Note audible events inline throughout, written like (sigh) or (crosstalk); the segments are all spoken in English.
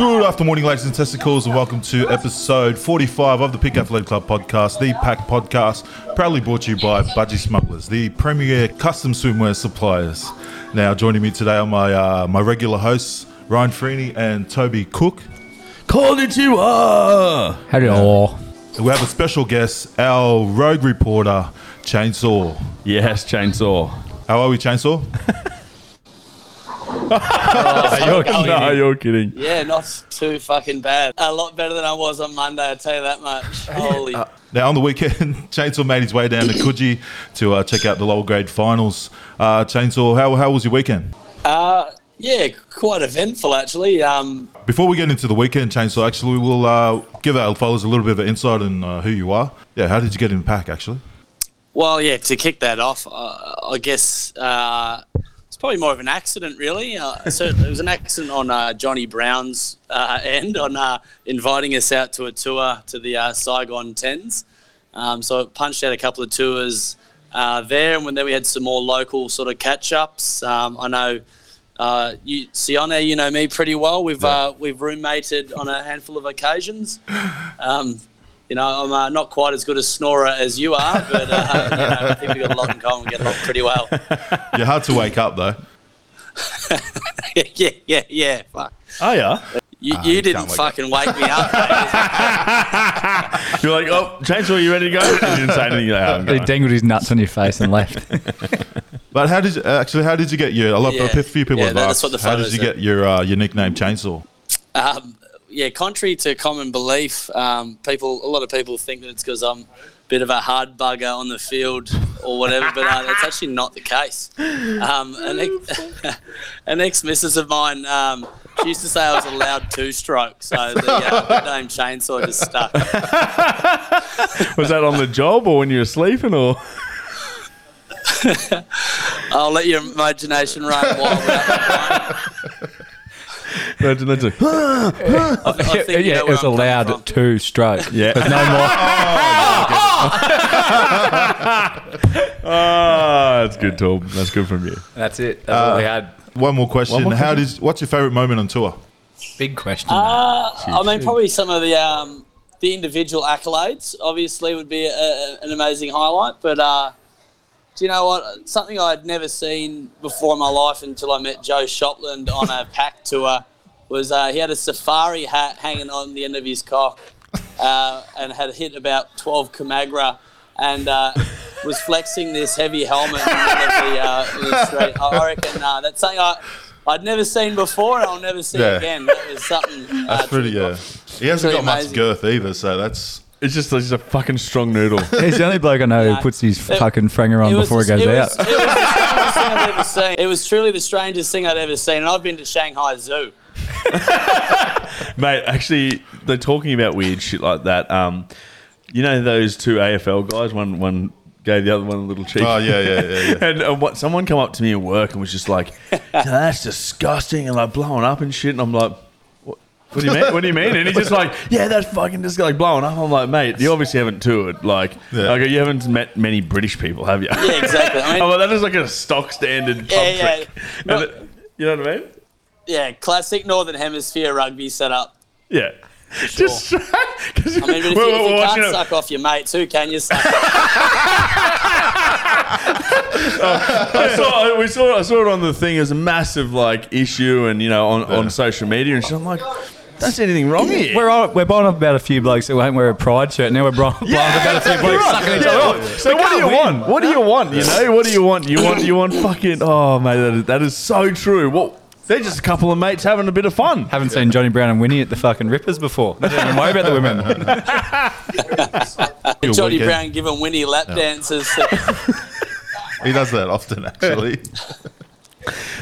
Good afternoon, morning, ladies and testicles, and welcome to episode 45 of the Pig Athletic Club podcast, the PAC podcast, proudly brought to you by Budgy Smugglers, the premier custom swimwear suppliers. Now, joining me today are my uh, my regular hosts, Ryan Freeney and Toby Cook. Konnichiwa! Hello. We have a special guest, our rogue reporter, Chainsaw. Yes, chainsaw. How are we, Chainsaw? (laughs) you're, (laughs) no, you're kidding. Yeah, not too fucking bad. A lot better than I was on Monday, I tell you that much. (laughs) Holy. Now, on the weekend, (laughs) Chainsaw made his way down to Coogee to uh, check out the lower grade finals. Uh, Chainsaw, how, how was your weekend? Uh, yeah, quite eventful actually. Um, Before we get into the weekend, Chainsaw, actually, we'll uh, give our followers a little bit of an insight on uh, who you are. Yeah, how did you get in the pack, actually? well, yeah, to kick that off, uh, I guess uh, it's probably more of an accident, really. Uh, so it was an accident on uh, Johnny Brown's uh, end on uh, inviting us out to a tour to the uh, Saigon Tens. Um, so I punched out a couple of tours uh, there, and then we had some more local sort of catch ups. Um, I know. Uh, you, Sione, you know me pretty well. We've uh, we've roommated on a handful of occasions. Um, you know, I'm uh, not quite as good a snorer as you are, but uh, (laughs) you know, I think we've got a lot in common. We get along pretty well. (laughs) You're hard to wake up, though. (laughs) yeah, yeah, yeah. Fuck. Oh, yeah? You, Ah, you you didn't wake fucking wake me up. mate. You're like, oh, chainsaw, you ready to go? You didn't say anything. Like, "Oh, He dangled his nuts on your face and left. But how did you, actually? How did you get your? A lot, Yeah. a few people Yeah, have that's asked. what the How did you are. get your uh, your nickname Chainsaw? um, yeah, contrary to common belief, um, people, a lot of people think that it's because I'm a bit of a hard bugger on the field or whatever, but uh, that's actually not the case. Um, an, (laughs) ex- an ex-missus of mine, um, she used to say I was a loud two-stroke, so the uh, name Chainsaw just stuck. (laughs) Was that on the job or when you were sleeping? or? (laughs) I'll let your imagination run wild. Without Imagine that's a- I think you yeah, know it where was I'm coming allowed from. two stroke. Yeah. There's no more. (laughs) (laughs) Ah, that's good, Tom. That's good from you. That's it. That's all we had. One more question. more how did? What's your favorite moment on tour? Big question. Uh, I mean, probably some of the um, the individual accolades obviously would be a, a- an amazing highlight. But uh, do you know what? Something I'd never seen before in my life until I met Joe Shopland on a pack tour was uh, he had a safari hat hanging on the end of his cock (laughs) uh, and had hit about 12 Kamagra and uh, was flexing this heavy helmet in the middle the, uh, the street. I I reckon uh, that's something I, I'd never seen before and I'll never see Yeah. again. That was something. Uh, That's pretty. Yeah, he hasn't Pretty got much girth either, so that's. It's just he's a fucking strong noodle. (laughs) He's the only bloke I know No. who puts his It- fucking franger on It was- before he goes it out. was- It was the strangest thing I've ever seen. It was truly the strangest thing I'd ever seen. And I've been to Shanghai Zoo. (laughs) Mate, actually, they're talking about weird shit like that. Um, you know those two AFL guys? One one gave the other one a little cheek. Oh yeah, yeah, yeah. yeah. (laughs) And uh, what someone come up to me at work and was just like, "That's disgusting," and like blowing up and shit. And I'm like, "What? What do you mean? What do you mean?" And he's just like, "Yeah, that's fucking just like blowing up." I'm like, "Mate, you obviously haven't toured. Like, Yeah. okay, you haven't met many British people, have you?" Yeah, exactly. I (laughs) mean, I'm like, that is like a stock standard pub Yeah, yeah. trick. No- it- you know what I mean? Yeah, classic Northern Hemisphere rugby setup. Yeah. sure. Just because I mean, but if you, if you can't suck off your mates, who can you suck off? (laughs) I saw, we saw, I saw it on the thing as a massive like issue, and you know, on, on social media, and shit. I'm like, "That's anything wrong here?" We're, on, we're blowing up about a few blokes that won't wear a pride shirt. Now we're blowing, blowing up about a few blokes sucking each Yeah, other well, off. So what do you want? What do you want? You know, what do you want? You want you want fucking oh mate, that is, that is so true. What they're just a couple of mates having a bit of fun. Haven't seen Johnny Brown and Winnie at the fucking Rippers before. Don't even worry about the women. (laughs) Johnny weekend. Brown giving Winnie lap dances. (laughs) He does that often, actually. (laughs)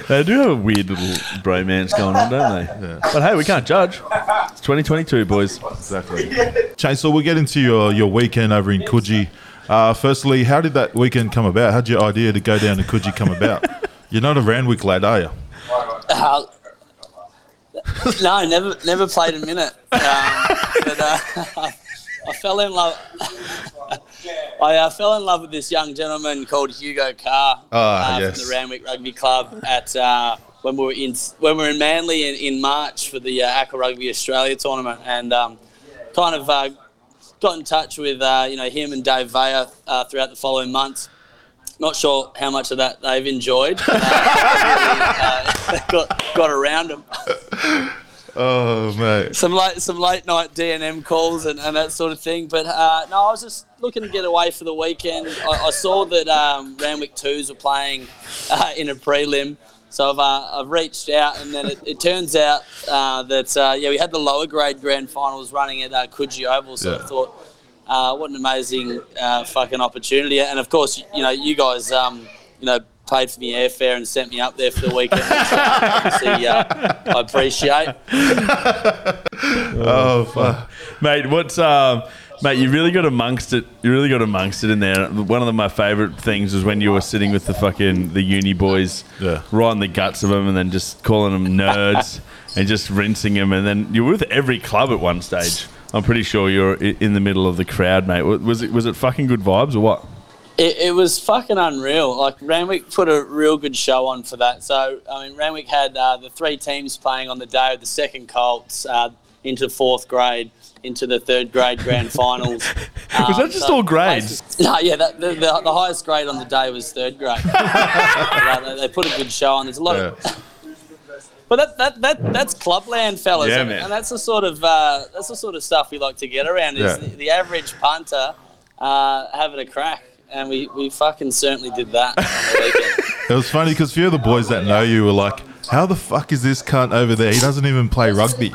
They do have a weird little bromance going on, don't they? But hey, we can't judge. It's 2022, boys. exactly. Chainsaw, we'll get into your, your weekend over in Coogee. Uh, firstly, how did that weekend come about? How did your idea to go down to Coogee come about? You're not a Randwick lad, are you? Uh, no, never never played a minute. Um, but uh, (laughs) I fell in love. (laughs) I uh, fell in love with this young gentleman called Hugo Carr uh, yes. from the Randwick Rugby Club at uh, when we were in when we were in Manly in, in March for the uh, Aqua Rugby Australia tournament, and um, kind of uh, got in touch with uh, you know him and Dave uh, throughout the following months. Not sure how much of that they've enjoyed. Uh, (laughs) uh, got got around them. Oh, mate. some late some late night D and M calls and, and that sort of thing. But uh, no, I was just looking to get away for the weekend. I, I saw that um, Randwick Twos were playing uh, in a prelim, so I've, uh, I've reached out, and then it, it turns out uh, that uh, yeah, we had the lower grade grand finals running at uh, Coogee Oval. So Yeah. I thought. Uh, what an amazing uh, fucking opportunity! And of course, you know, you guys, um, you know, paid for the airfare and sent me up there for the weekend. (laughs) which, uh, I appreciate. Oh, fuck. mate. What's um, mate? You really got amongst it. You really got amongst it in there. One of the, my favorite things was when you were sitting with the fucking the uni boys, Yeah. right in the guts of them, and then just calling them nerds (laughs) and just rinsing them. And then you were with every club at one stage. I'm pretty sure you're in the middle of the crowd, mate. Was it was it fucking good vibes or what? It, it was fucking unreal. Like Randwick put a real good show on for that. So I mean, Randwick had uh, the three teams playing on the day of the second Colts uh, into fourth grade, into the third grade grand finals. (laughs) Was that just all grades? (laughs) No, yeah, that, the, the, the highest grade on the day was third grade. (laughs) Uh, they, they put a good show on. There's a lot of Yeah. But that, that, that that's clubland, fellas, Yeah, and, man. and that's the sort of uh, that's the sort of stuff we like to get around. Is Yeah. the, the average punter uh, having a crack, and we, we fucking certainly did that on the. (laughs) It was funny because a few of the boys that know you were like, how the fuck is this cunt over there? He doesn't even play rugby. (laughs)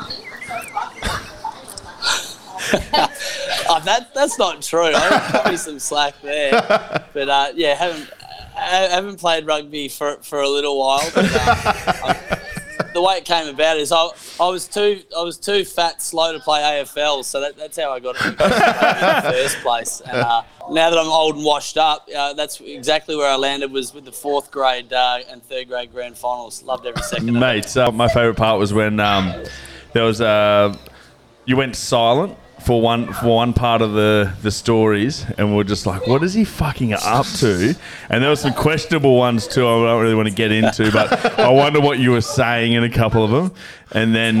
oh, that that's not true. I cut me some slack there, (laughs) but uh, yeah, haven't I haven't played rugby for, for a little while. But, uh, I- the way it came about is I, I was too I was too fat, slow to play AFL, so that, that's how I got it (laughs) in the first place. And uh, now that I'm old and washed up, uh, that's exactly where I landed. Was with the fourth grade uh, and third grade grand finals. Loved every second. of it. Mate, so my favourite part was when um, there was uh, you went silent for one for one part of the the stories, and we are just like, what is he fucking up to? And there were some questionable ones too. I don't really want to get into, but I wonder what you were saying in a couple of them. And then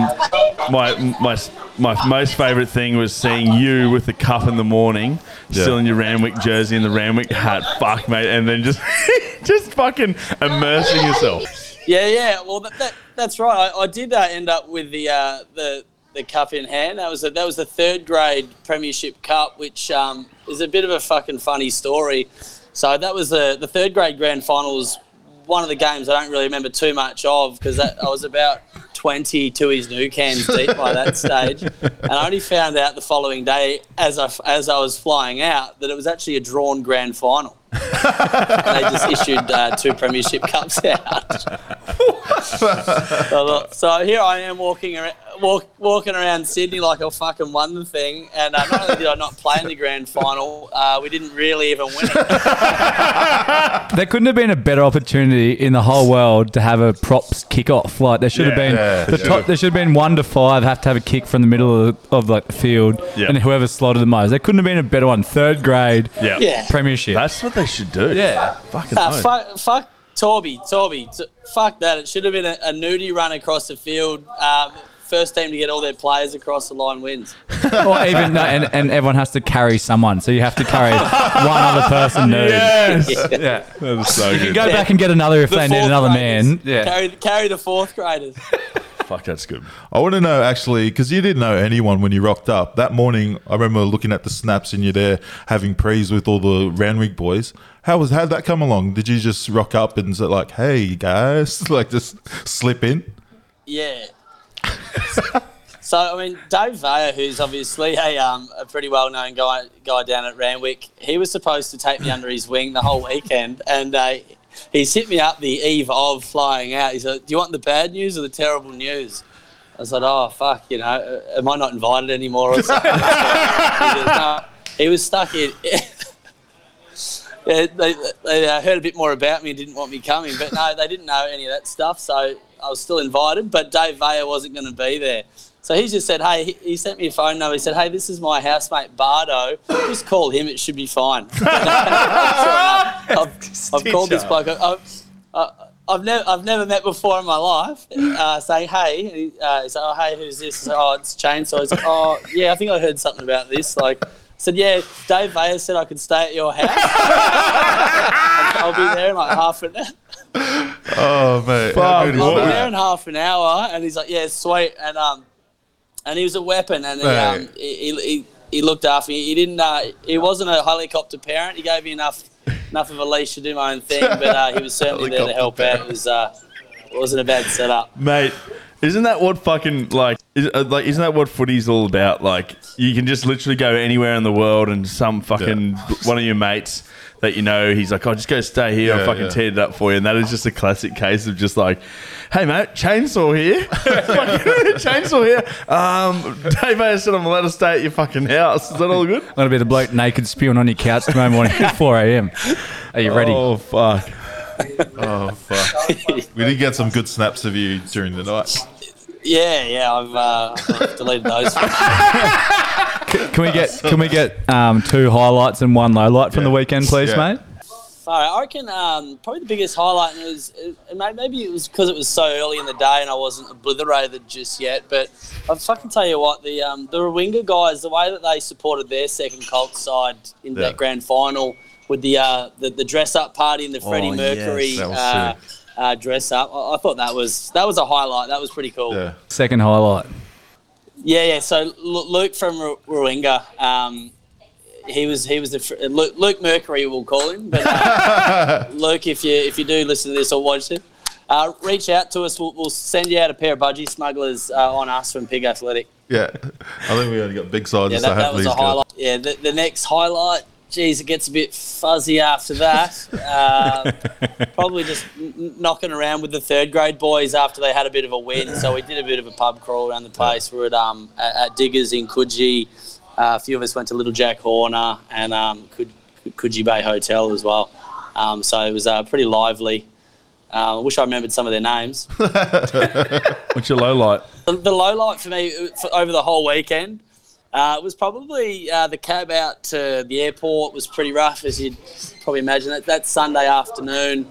my my my most favourite thing was seeing you with the cup in the morning, still in your Randwick jersey and the Randwick hat. Fuck, mate, and then just (laughs) just fucking immersing yourself. Yeah, yeah. Well, that, that that's right. I, I did uh, end up with the uh, the the cup in hand. That was a, that was the third grade Premiership Cup, which um, is a bit of a fucking funny story. So that was the the third grade grand final was one of the games I don't really remember too much of because I was about twenty to his new cans deep by that (laughs) stage, and I only found out the following day as I as I was flying out that it was actually a drawn grand final. And they just issued uh, two premiership (laughs) cups out. (laughs) so, so here I am walking around, walk, walking around Sydney like I fucking won the thing, and uh, not only did I not play in the grand final, uh, we didn't really even win it. (laughs) There couldn't have been a better opportunity in the whole world to have a props kickoff. Like there should have been yeah, the sure. top, there should have been one to five have to have a kick from the middle of, of like the field, Yeah. and whoever slotted the most. There couldn't have been a better one. Third grade Yeah. Yeah. premiership. That's what they should do. Yeah. Fucking oath. fuck, fuck Torby, Torby, t- fuck that. It should have been a, a nudie run across the field. Um, first team to get all their players across the line wins. (laughs) or even no, and, and everyone has to carry someone, so you have to carry (laughs) one other person. Nude. Yes. Yeah. That was so You can good. go back and get another if The they need fourth another graders. man. Yeah. Carry, carry the fourth graders. (laughs) Fuck, that's good. I want to know actually because you didn't know anyone when you rocked up that morning. I remember looking at the snaps and you're there having prees with all the Randwick boys. How was how would that come along? Did you just rock up and say like, "Hey guys," (laughs) like just slip in? Yeah. (laughs) so I mean, Dave Vaya, who's obviously a um, a pretty well known guy guy down at Randwick, he was supposed to take me under his wing the whole weekend, and uh, he's hit me up the eve of flying out. He said, "Do you want the bad news or the terrible news?" I said, "Oh fuck, you know, uh, am I not invited anymore?" Or something? (laughs) he, goes, no. he was stuck in. (laughs) yeah, they, they heard a bit more about me and didn't want me coming. But no, they didn't know any of that stuff. So I was still invited, but Dave Vaya wasn't going to be there. So he just said, hey, he, he sent me a phone number. He said, hey, this is my housemate Bardo. Just call him. It should be fine. (laughs) Sure enough, I've, (laughs) I've called this bloke. I've, uh, I've never, I've never met before in my life. Uh, saying, "Hey," and he, uh, he said, "Oh, hey, who's this?" I said, "Oh, it's Chainsaw." He's like, "Oh, yeah, I think I heard something about this." Like, I said, "Yeah, Dave Vaya said I could stay at your house. I'll be there in like half an hour." Oh mate, how good is I'll be that? there in half an hour, and he's like, "Yeah, sweet." And um, and he was a weapon, and he, Right. um, he, he, he, he looked after me. He didn't. Uh, he wasn't a helicopter parent. He gave me enough enough of a leash to do my own thing, but uh, he was certainly there to help out. It was uh, it wasn't a bad setup. Mate, isn't that what fucking like is, uh, like isn't that what footy's all about? Like you can just literally go anywhere in the world and some fucking one of your mates that you know he's like, "I oh, just go stay here. Yeah, I'll fucking yeah. tear it up for you." And that is just a classic case of just like, "Hey mate, chainsaw here, (laughs) chainsaw here." Um, Dave Ayers said I'm allowed to stay at your fucking house. Is that all good? I'm gonna be the bloke naked spewing on your couch tomorrow morning at (laughs) 4 a.m. Are you ready? Oh fuck. Oh fuck. we did get some good snaps of you during the night. Yeah, yeah, I've, uh, I've deleted those. (laughs) Can we get can we get um, two highlights and one low light from Yeah. the weekend, please, Yeah. mate? All right, I reckon um, probably the biggest highlight and it was it, maybe it was because it was so early in the day and I wasn't obliterated just yet. But I'll fucking tell you what, the um, the Rawinga guys, the way that they supported their second Colts side in Yeah. that grand final with the uh, the, the dress up party and the Freddie Oh, Mercury yes, uh, uh, dress up, I, I thought that was that was a highlight. That was pretty cool. Yeah. Second highlight. Yeah, yeah. So Lu- Luke from Ru- Ruinga, um, he was he was the fr- Luke, Luke Mercury, we'll call him. But uh, (laughs) Luke, if you if you do listen to this or watch it, uh, reach out to us. We'll, we'll send you out a pair of budgie smugglers uh, on us from Pig Athletic. Yeah. (laughs) I think we only got big sizes, Yeah, so that, that was a good. highlight. Yeah, the, the next highlight. Geez, it gets a bit fuzzy after that. Uh, (laughs) probably just n- n- knocking around with the third grade boys after they had a bit of a win. So we did a bit of a pub crawl around the place. We were at, um, at, at Diggers in Coogee. Uh, a few of us went to Little Jack Horner and um, Coogee Bay Hotel as well. Um, so it was uh, pretty lively. Uh, I wish I remembered some of their names. (laughs) What's your low light? The, the low light for me uh, for, over the whole weekend uh, it was probably uh, the cab out to the airport was pretty rough, as you'd probably imagine. That, that Sunday afternoon,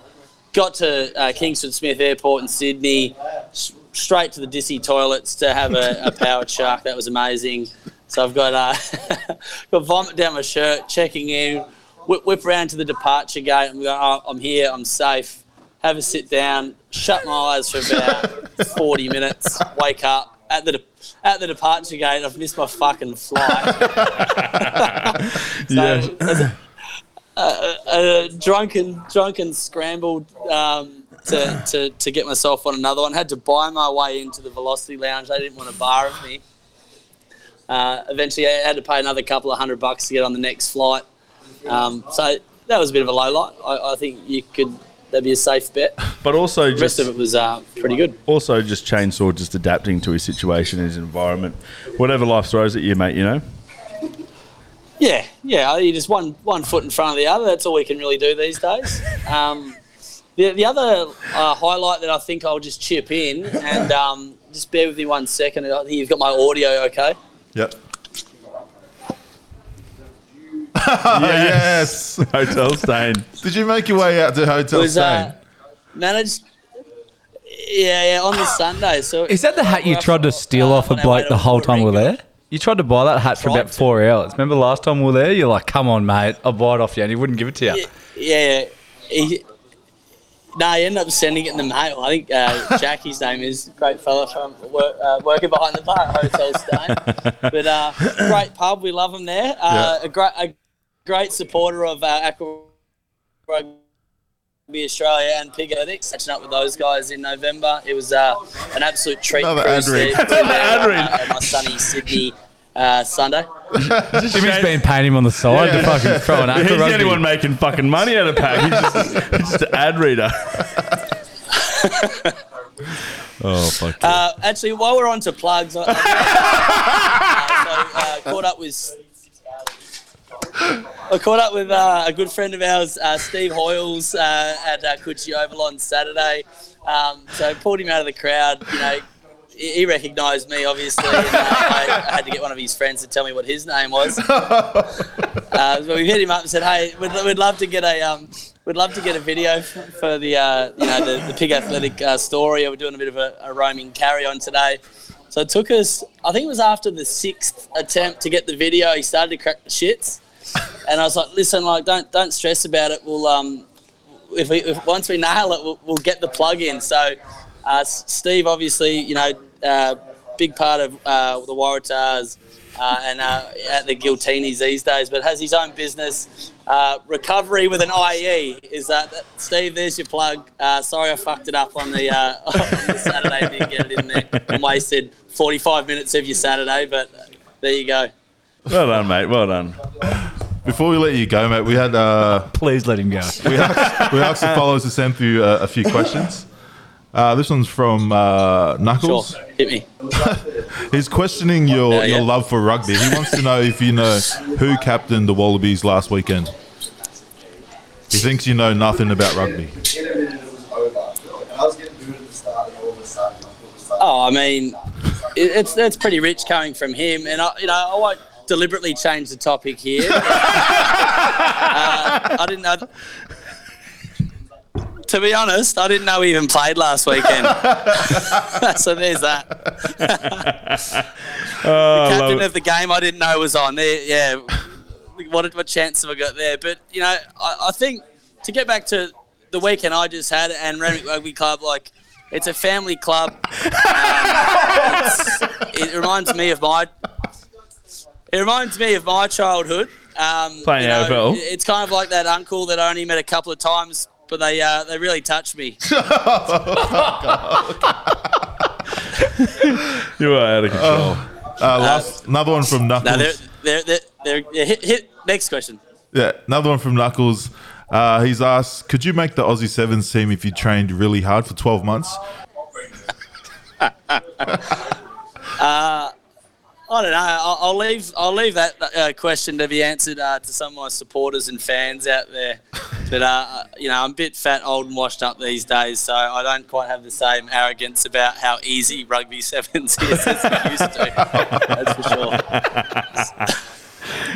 got to uh, Kingsford Smith Airport in Sydney, s- straight to the Dissy toilets to have a, a powered (laughs) shark. That was amazing. So I've got uh, (laughs) got vomit down my shirt, checking in, whip, whip around to the departure gate. I'm going, oh, I'm here, I'm safe. Have a sit down, shut my eyes for about (laughs) 40 minutes, wake up at the at the departure gate. I've missed my fucking flight. (laughs) so, as a, a, a drunken, drunken scrambled um, to, to, to get myself on another one. Had to buy my way into the Velocity Lounge. They didn't want to bar of me. Uh, eventually, I had to pay another couple of hundred bucks to get on the next flight. Um, so that was a bit of a low light. I, I think you could. That'd be a safe bet. But also The rest just of it was uh, pretty good. also just chainsaw, just adapting to his situation, his environment, whatever life throws at you, mate. You know. Yeah, yeah. You just one one foot in front of the other. That's all we can really do these days. Um, the the other uh, highlight that I think I'll just chip in and um, just bear with me one second. I think you've got my audio okay. Yep. (laughs) yes. Hotel Steyne. Did you make your way out to Hotel was Steyne? uh, managed. Yeah, yeah, on the Sunday. So Is that the hat you tried to steal off a bloke the whole time we were there? You tried to buy that hat for Tried about four hours. Remember last time we were there? You're like, come on, mate, I'll buy it off you. And he wouldn't give it to you. Yeah, yeah. He, no, he ended up sending it in the mail. I think uh, (laughs) Jackie's name is great fella from work, uh, working behind the bar at Hotel Steyne. (laughs) But uh, great pub, we love him there. Uh, a great, a great supporter of uh, Aqua Rugby Australia and Pig Athletics. Catching up with those guys in November. It was uh, an absolute treat. Another cruise ad read. there- ad uh, my sunny Sydney uh, Sunday. Jimmy's been paying him on the side to fucking throw an He's aqua the only rugby. one making fucking money out of pack. He's just, he's just an ad reader. oh fuck. Uh, actually, while we're on to plugs, I, I, uh, so, uh, caught up with I caught up with uh, a good friend of ours, uh, Steve Hoiles, uh, at uh, Coogee Oval on Saturday. Um, so I pulled him out of the crowd. You know, he, he recognised me, obviously. And, uh, I, I had to get one of his friends to tell me what his name was. (laughs) Uh, but we hit him up and said, "Hey, we'd, we'd love to get a um, we'd love to get a video for the uh, you know the, the pig athletic uh, story. We're doing a bit of a, a roaming carry on today." So it took us, I think it was after the sixth attempt to get the video, he started to crack the shits. And I was like, listen, like, don't don't stress about it. We'll um, if we if, once we nail it, we'll, we'll get the plug in. So uh, Steve, obviously, you know, uh, big part of uh, the Waratahs uh, and uh, at the Giltinis these days, but has his own business. Uh, recovery with an IE is that, that- Steve? There's your plug. Sorry, I fucked it up on the, (laughs) on the Saturday. Didn't get it in there. And wasted 45 minutes of your Saturday, but there you go. Well done, mate. Well done. Before we let you go, mate, we had uh, Please let him go. (laughs) we asked, we asked the followers to send through uh, a few questions. Uh, this one's from uh, Sure, Knuckles. hit me. (laughs) He's questioning your, Yeah, yeah. your love for rugby. He wants to know if you know who captained the Wallabies last weekend. He thinks you know nothing about rugby. Oh, I mean, it's it's pretty rich coming from him, and I, you know, I won't deliberately change the topic here. (laughs) uh, I didn't know. To be honest, I didn't know he even played last weekend. (laughs) so there's that. (laughs) Oh, Captain of the game, I didn't know was on there. Yeah, what what chance have I got there? But you know, I, I think to get back to the weekend I just had and Randwick Rugby Club, like it's a family club. Um, it reminds me of my. It reminds me of my childhood. Um, Playing you know, AFL. It's kind of like that uncle that I only met a couple of times, but they uh, they really touched me. (laughs) (laughs) You are out of control. Uh, last, another one from No, they're Knuckles. they're they're, they're, they're hit, hit next question. Yeah, another one from Knuckles. Uh, he's asked, could you make the Aussie Sevens team if you trained really hard for 12 months? (laughs) I don't know. I'll, I'll leave. I'll leave that uh, question to be answered uh, to some of my supporters and fans out there. (laughs) But uh, you know, I'm a bit fat, old, and washed up these days, so I don't quite have the same arrogance about how easy rugby sevens is as I used to. That's for sure. (laughs)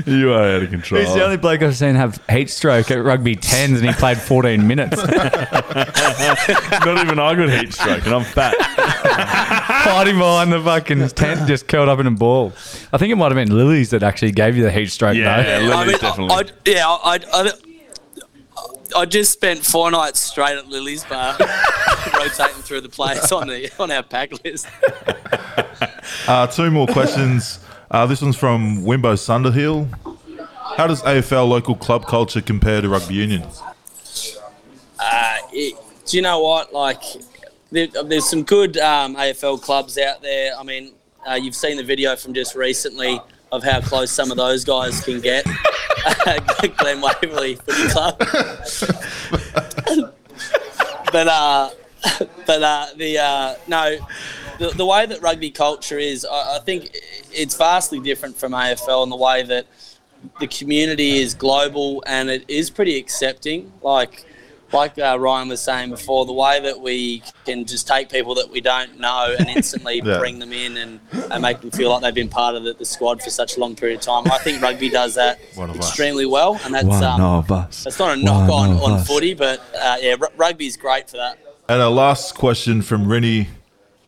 You are out of control. He's the only bloke I've seen have heat stroke at rugby tens, and he played 14 minutes. (laughs) Not even I got heat stroke, and I'm fat. Hiding behind the fucking tent, just curled up in a ball. I think it might have been Lilies that actually gave you the heat stroke. Yeah, though. Lily's I mean, definitely. I, I, yeah, I, I, I just spent four nights straight at Lily's bar, (laughs) rotating through the place on the on our pack list. Uh, two more questions. Uh, this one's from Wimbo Sunderhill. How does AFL local club culture compare to rugby union? Uh, it, do you know what? Like, there, there's some good um, AFL clubs out there. I mean, uh, you've seen the video from just recently of how close some of those guys can get. (laughs) Glen Waverley Footy Club. (laughs) but uh, (laughs) but uh, the uh, no, the, the way that rugby culture is, I, I think it's vastly different from AFL in the way that the community is global and it is pretty accepting. Like like uh, Ryan was saying before, the way that we can just take people that we don't know and instantly (laughs) Yeah. bring them in and, and make them feel like they've been part of the, the squad for such a long period of time. I think rugby does that of us. extremely well, and that's One um, of us. that's not a knock One on, on us. footy, but uh, yeah, r- rugby's great for that. And a last question from Rennie.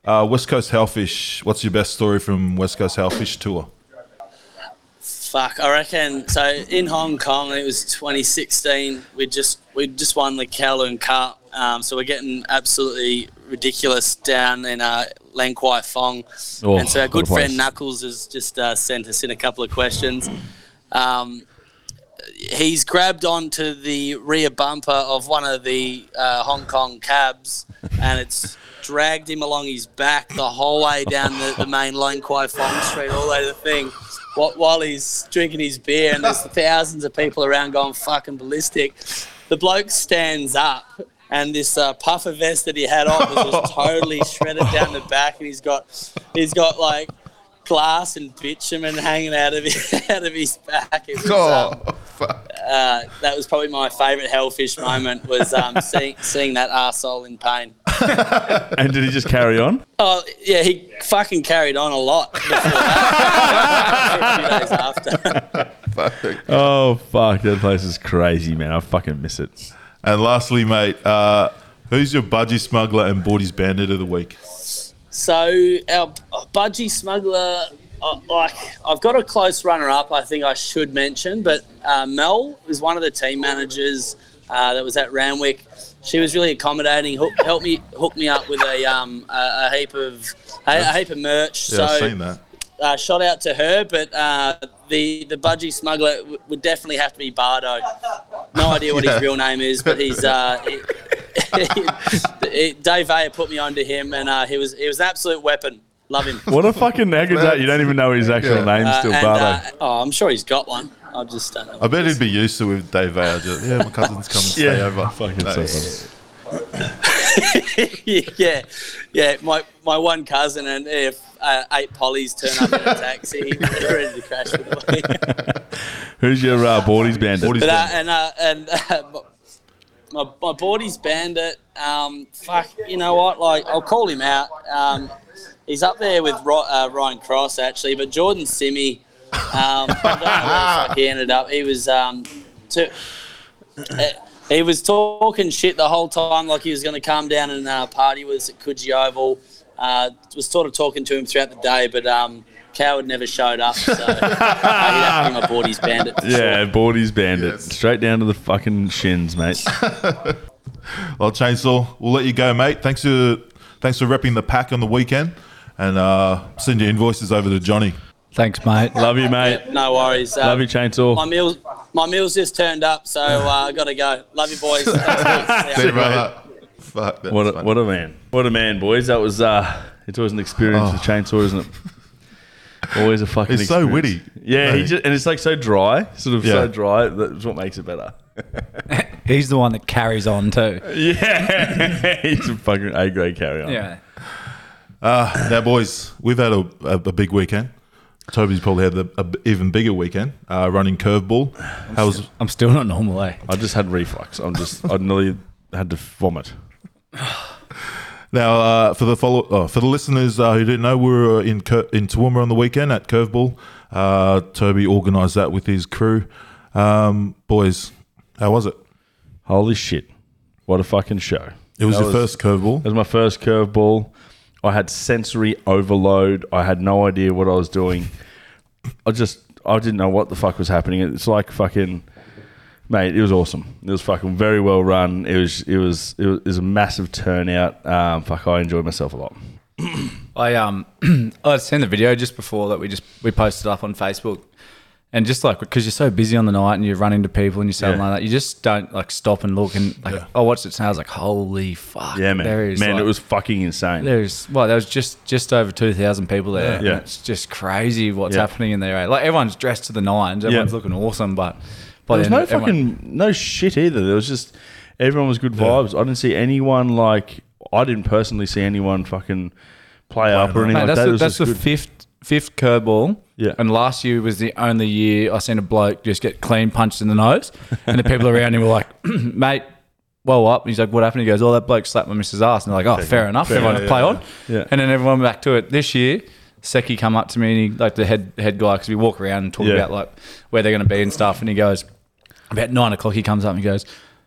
Uh, West Coast Hellfish. What's your best story from West Coast Hellfish tour? Fuck, I reckon. So in Hong Kong, it was 2016. We just we just won the Kowloon Cup, um, so we're getting absolutely ridiculous down in uh, Lan Kwai Fong. Oh, and so our good friend. Knuckles has just uh, sent us in a couple of questions. Um, he's grabbed onto the rear bumper of one of the uh, Hong Kong cabs, and it's dragged him along his back the whole way down the, the main Lan Kwai Fong Street, all the the thing, while, while he's drinking his beer, and there's thousands of people around going fucking ballistic. The bloke stands up. And this uh, puffer vest that he had on was just totally shredded down the back, and he's got, he's got like glass and bitumen hanging out of his, (laughs) out of his back. It was, Oh, um, fuck. uh, that was probably my favourite hellfish moment was um, (laughs) seeing seeing that arsehole in pain. (laughs) And did he just carry on? Oh yeah, he fucking carried on a lot before that. a few days after. Oh fuck, that place is crazy, man. I fucking miss it. And lastly, mate, uh, who's your budgie smuggler and Bordy's bandit of the week? So our budgie smuggler, uh, like I've got a close runner-up. I think I should mention, but uh, Mel was one of the team managers uh, that was at Randwick. She was really accommodating. Hook, helped me hook me up with a um a, a heap of a, a heap of merch. Yeah, so I've seen that. Uh, shot out to her, but uh, the the budgie smuggler w- would definitely have to be Bardo. No (laughs) idea what Yeah. his real name is, but he's uh, he- (laughs) he- Dave Ayer put me onto him, and uh, he was he was an absolute weapon. Love him. What a fucking nag is that? You don't even know his actual Yeah. name Uh, still, and, Bardo. uh, oh, I'm sure he's got one. I just don't know. I bet he'd be used to with Dave Ayer. Just, yeah, my cousin's coming to stay (laughs) over. Fucking No, so funny. (laughs) yeah, yeah. My my one cousin and if uh, eight pollies turn up in a taxi, they're ready to crash with me. (laughs) Who's your uh, Bordy's bandit? Bordy's But uh, and uh, and (laughs) uh, my my body's bandit. Um, fuck, you know what? Like I'll call him out. Um, he's up there with Ro- uh, Ryan Cross actually, but Jordan Simi. Um, I don't know where the fuck he ended up. He was um, to, uh, he was talking shit the whole time, like he was going to come down and uh, party with us at Coogee Oval. Uh, was sort of talking to him throughout the day, but um, Coward never showed up, so uh, he'd have to be bandit. Yeah, sure. Bordy's bandit. Yes. Straight down to the fucking shins, mate. (laughs) Well, Chainsaw, we'll let you go, mate. Thanks for thanks for repping the pack on the weekend, and uh, send your invoices over to Johnny. Thanks, mate. Love you, mate. No worries. Uh, Love you, Chainsaw. My meals, my meals just turned up, so uh, I got to go. Love you, boys. (laughs) See you, brother. Fuck, that's What a, funny. what a man. What a man, boys. That was uh it's always an experience with Chainsaw, isn't it? Always a fucking He's so witty. Yeah, he just, and it's like so dry, sort of Yeah. so dry. That's what makes it better. (laughs) He's the one that carries on too. Yeah, (laughs) he's a fucking A grade carry on. Yeah. Uh, now, boys, we've had a, a, a big weekend. Toby's probably had a, a b- even bigger weekend uh, running curveball. How was I'm still not normal, eh? I just had reflux. I'm just I nearly had to vomit. (sighs) now uh, for the follow oh, for the listeners uh, who didn't know, we were in Cur- in Toowoomba on the weekend at Curveball. Uh, Toby organised that with his crew. Um, boys, how was it? Holy shit! What a fucking show! It was That your first curveball. It was my first curveball. I had sensory overload. I had no idea what I was doing. I just I didn't know what the fuck was happening. It's like fucking mate. It was awesome. It was fucking very well run. It was it was it was, it was a massive turnout. Um, fuck, I enjoyed myself a lot. I um (clears throat) I seen the video just before that we just we posted up on Facebook, and just like because you're so busy on the night and you run into people and you something Yeah. like that, you just don't like stop and look and like I watched it and I was like, holy fuck, Yeah, man. there is man, like- it was fucking insane. There's well, there was just just over two thousand people there. and Yeah. it's just crazy what's Yeah. happening in there. eh? Like everyone's dressed to the nines, everyone's Yeah. looking awesome, but by There was no everyone- fucking no shit either. There was just everyone was good vibes. I didn't see anyone like I didn't personally see anyone fucking play up or anything Mate, like that's that. The, that's the good. fifth fifth curveball. Yeah. And last year was the only year I seen a bloke just get clean punched in the nose, and the people around him were like, (clears throat) "Mate, well up." And he's like, "What happened?" He goes, "Oh, that bloke slapped my missus' ass." And they're like, "Oh, fair enough. everyone yeah, play yeah. on." Yeah. And then everyone back to it. This year, Seki come up to me and he like the head head guy because we walk around and talk Yeah. about like where they're going to be and stuff. And he goes, about nine o'clock, he comes up and he goes,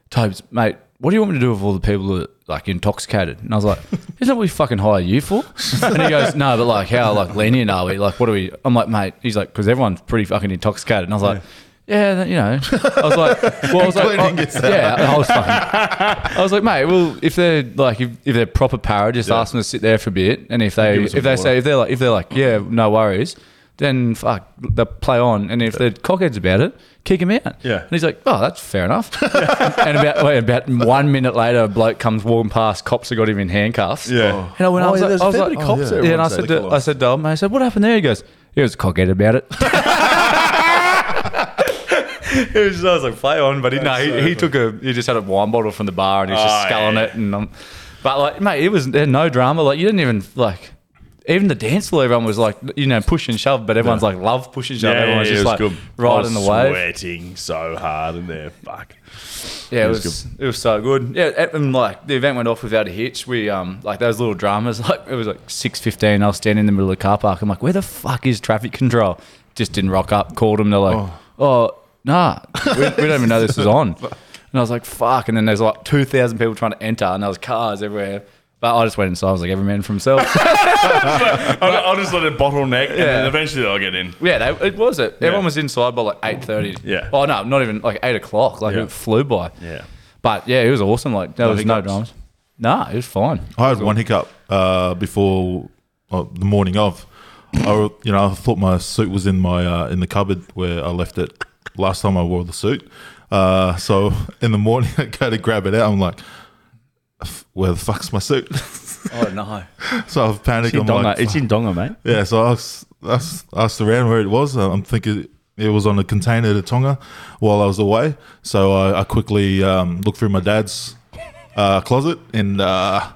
Tobes, mate, what do you want me to do with all the people that like intoxicated? And I was like, (laughs) isn't that what we fucking hire you for? And he goes, no, but like how like lenient are we? Like what are we? I'm like, mate, he's like, because everyone's pretty fucking intoxicated. And I was like, yeah, you know, I was like, well, I was like, Including oh, yourself. yeah, I was fucking, I was like, mate, well, if they're like, if, if they're proper para, just ask them to sit there for a bit, and if they us if they water. say if they're like if they're like, yeah, no worries, then fuck, they play on, and if they're cockheads about it, kick him out. Yeah. and he's like, oh, that's fair enough. (laughs) and about wait, about one minute later, a bloke comes walking past, cops have got him in handcuffs. Yeah. And I went, I Oh, was yeah, like, there's I a was fair like, bit of cops there, yeah, and I everyone said, said. to, I said, to him, I said, what happened there? He goes, he was a cockhead about it. (laughs) it was just, I was like, play on, but he, no, he, he took a, he just had a wine bottle from the bar and he was just Oh, sculling yeah. it, and um, but like, mate, it was there no drama. Like you didn't even like. Even the dance floor, everyone was like, you know, push and shove, but everyone's like, love push and shove. everyone was it just like riding the wave. Sweating so hard in there. Fuck. Yeah, it It was, was it was so good. Yeah, and, like the event went off without a hitch. We um like those little dramas. (laughs) Like it was like six fifteen. I was standing in the middle of the car park. I'm like, where the fuck is traffic control? Just didn't rock up. Called them. They're like, oh, nah, we, we don't even know this is on. (laughs) And I was like, fuck. And then there's like two thousand people trying to enter, and there was cars everywhere. But I just went inside. I was like, every man for himself. (laughs) I'll, I'll just let it bottleneck, and then eventually I'll get in. yeah, they, it was it. Everyone was inside by like eight thirty. Yeah. Oh no, not even like eight o'clock. Like Yeah. it flew by. Yeah. But yeah, it was awesome. Like there was no hiccups? dramas. Nah, it was fine. I had one hiccup uh, before uh, the morning of. I, you know, I thought my suit was in my uh, in the cupboard where I left it last time I wore the suit. Uh, so in the morning, (laughs) I go to grab it out. I'm like, "F- "Where the fuck's my suit?" (laughs) Oh no. so I've panicked. I'm Donga. like, it's in Donga, mate. Yeah, so I asked, asked, asked around where it was. Uh, I'm thinking it was on a container to Tonga while I was away. So I, I quickly um, looked through my dad's uh, closet and uh,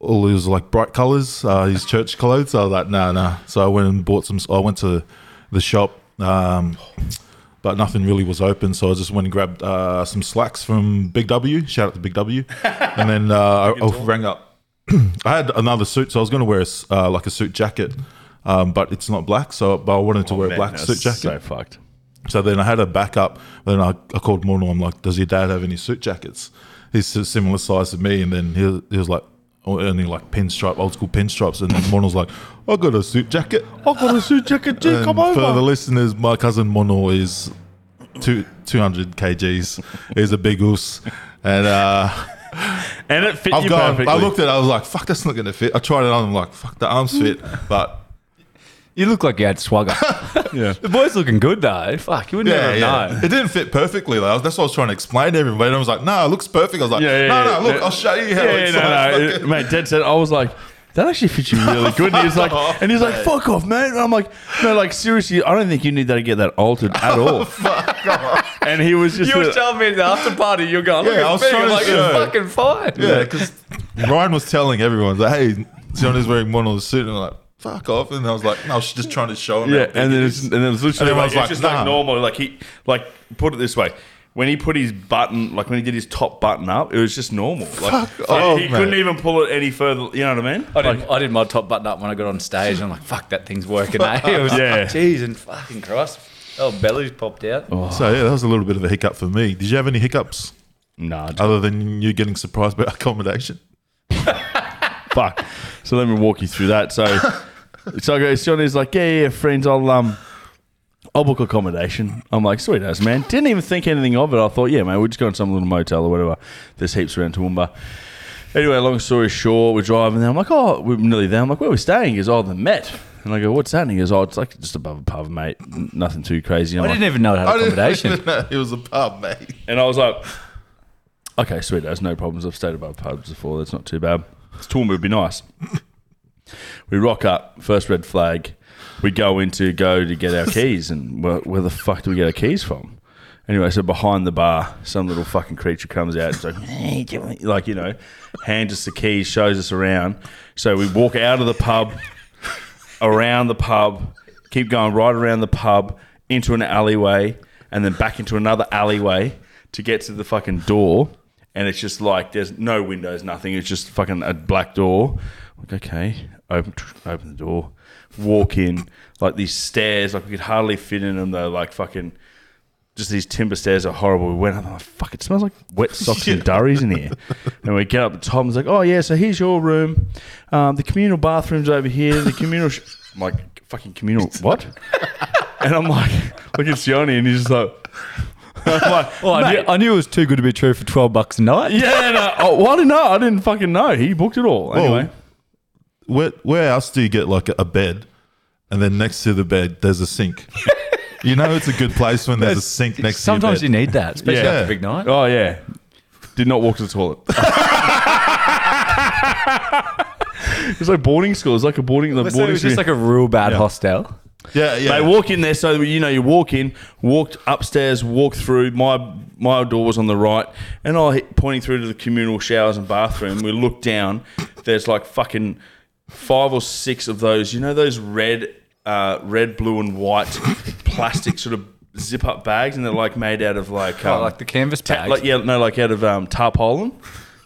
all his like bright colors, uh, his church clothes. I was like, no, no. So I went and bought some. I went to the shop. Um, but nothing really was open, so I just went and grabbed uh, some slacks from Big W. Shout out to Big W, (laughs) and then uh, I, I rang up (clears throat) I had another suit, so I was going to wear a uh, like a suit jacket, um, but it's not black. So, but I wanted to wear a black suit jacket. So fucked. So then I had a backup. Then I, I called Mono. I'm like, "Does your dad have any suit jackets?" He's a similar size to me, and then he, he was like, oh, "Only like pinstripe, old school pinstripes." And then Mono's like, "I got a suit jacket." I got a suit jacket, come And for the listeners, my cousin Mono is two, 200 kgs. He's a big oos. And uh, and it fit I've you gone, perfectly. I looked at it, I was like, fuck, that's not going to fit. I tried it on, I'm like, fuck, the arms fit. But You look like you had swagger. (laughs) (laughs) yeah. the boy's looking good though. Fuck, you would yeah, never yeah. know. It didn't fit perfectly, though. That's what I was trying to explain to everybody. And I was like, no, it looks perfect. I was like, Yeah, yeah, no, yeah. no, look, Yeah. I'll show you how Yeah, it's no, like no, fucking- mate. Dead set. I was like, that actually fits you really good. And he was like, off, (laughs) and he's like, fuck off, mate. And I'm like, no, like seriously, I don't think you need that to get that altered at all. and he was just, You were a- telling me at the after party, you're going, look Yeah, at I was me. trying I'm to like, show. it's fucking fine. Yeah, because Ryan was telling everyone, like, hey, Sion's wearing Mono's suit. And I'm like, fuck off. And I was like, no, I was just trying to show him. yeah. And then it it's, is. and then it's literally And like, everyone's it's like, just nah. like normal. Like he, like put it this way. When he put his button, like when he did his top button up, it was just normal. Like, Fuck off, he mate. couldn't even pull it any further. You know what I mean? I did, I did my top button up when I got on stage. I'm like, fuck, that thing's working. Eh? (laughs) It was, Yeah. Jeez, and fucking Christ. Oh, belly's popped out. So, yeah, that was a little bit of a hiccup for me. Did you have any hiccups Nah, other than you getting surprised by (laughs) accommodation? (laughs) fuck. So let me walk you through that. So, so I go. Johnny's like, yeah, yeah, friends, I'll um, I'll book accommodation. I'm like, sweet as man. Didn't even think anything of it. I thought, yeah, man, we're just going to some little motel or whatever. There's heaps around Toowoomba. Anyway, long story short, we're driving there. I'm like, oh, we're nearly there. I'm like, where are we staying? He goes, oh, the Met. And I go, what's that? And he goes, oh, it's like just above a pub, mate. Nothing too crazy. And I I'm like, didn't even know it had I didn't accommodation. even know it was a pub, mate. and I was like, okay, sweet, there's no problems. I've stayed above pubs before. That's not too bad. It's Toowoomba would be nice. We rock up, first red flag. We go in to go to get our keys, and where, where the fuck do we get our keys from? Anyway, so behind the bar, some little fucking creature comes out. It's like, hey, give me-" like you know, hands us the keys, shows us around. So we walk out of the pub, around the pub, keep going right around the pub into an alleyway, and then back into another alleyway to get to the fucking door. And it's just like there's no windows, nothing. It's just fucking a black door. Like okay, open open the door, walk in. Like these stairs, like we could hardly fit in them though. Like fucking just these timber stairs are horrible. We went up, I'm like, fuck, it smells like wet socks and (laughs) durries in here. And we get up the top and it's like, oh, yeah, so here's your room. Um, the communal bathroom's over here. The communal. Sh-. I'm like, fucking communal, (laughs) what? and I'm like, look at Sione and he's just like, like, (laughs) Well, I, knew, I knew it was too good to be true for 12 bucks a night. yeah, no, (laughs) oh, well, I didn't know. I didn't fucking know. He booked it all. Anyway. Where, where else do you get like a bed and then next to the bed there's a sink? (laughs) you know it's a good place when there's a sink next Sometimes to you your bed. need that, especially Yeah. after a big night. Oh, yeah. Did not walk to the toilet. it's like boarding school. It's like a boarding. The So it boarding was just like a real bad hostel. Yeah, yeah. They walk in there, so you know you walk in, walked upstairs, walked through. My my door was on the right, and I hit- pointing through to the communal showers and bathroom. We look down. There's like fucking five or six of those. You know those red, uh, red, blue, and white (laughs) plastic sort of zip up bags, and they're like made out of like Oh, um, like the canvas ta- like yeah, no, like out of um, tarpaulin.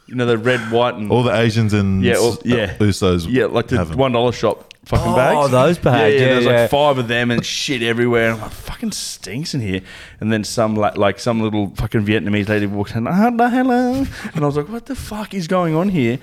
You know the red, white, and All the Asians and Yeah, all- yeah. Usos. yeah, like the have 'em. one dollar shop fucking Oh, bags. those bags. Yeah, yeah, Yeah, there's yeah. like five of them and shit everywhere. I'm like, fucking stinks in here. And then some like, like some little fucking Vietnamese lady walks in, ah, hello, hello. And I was like, what the fuck is going on here?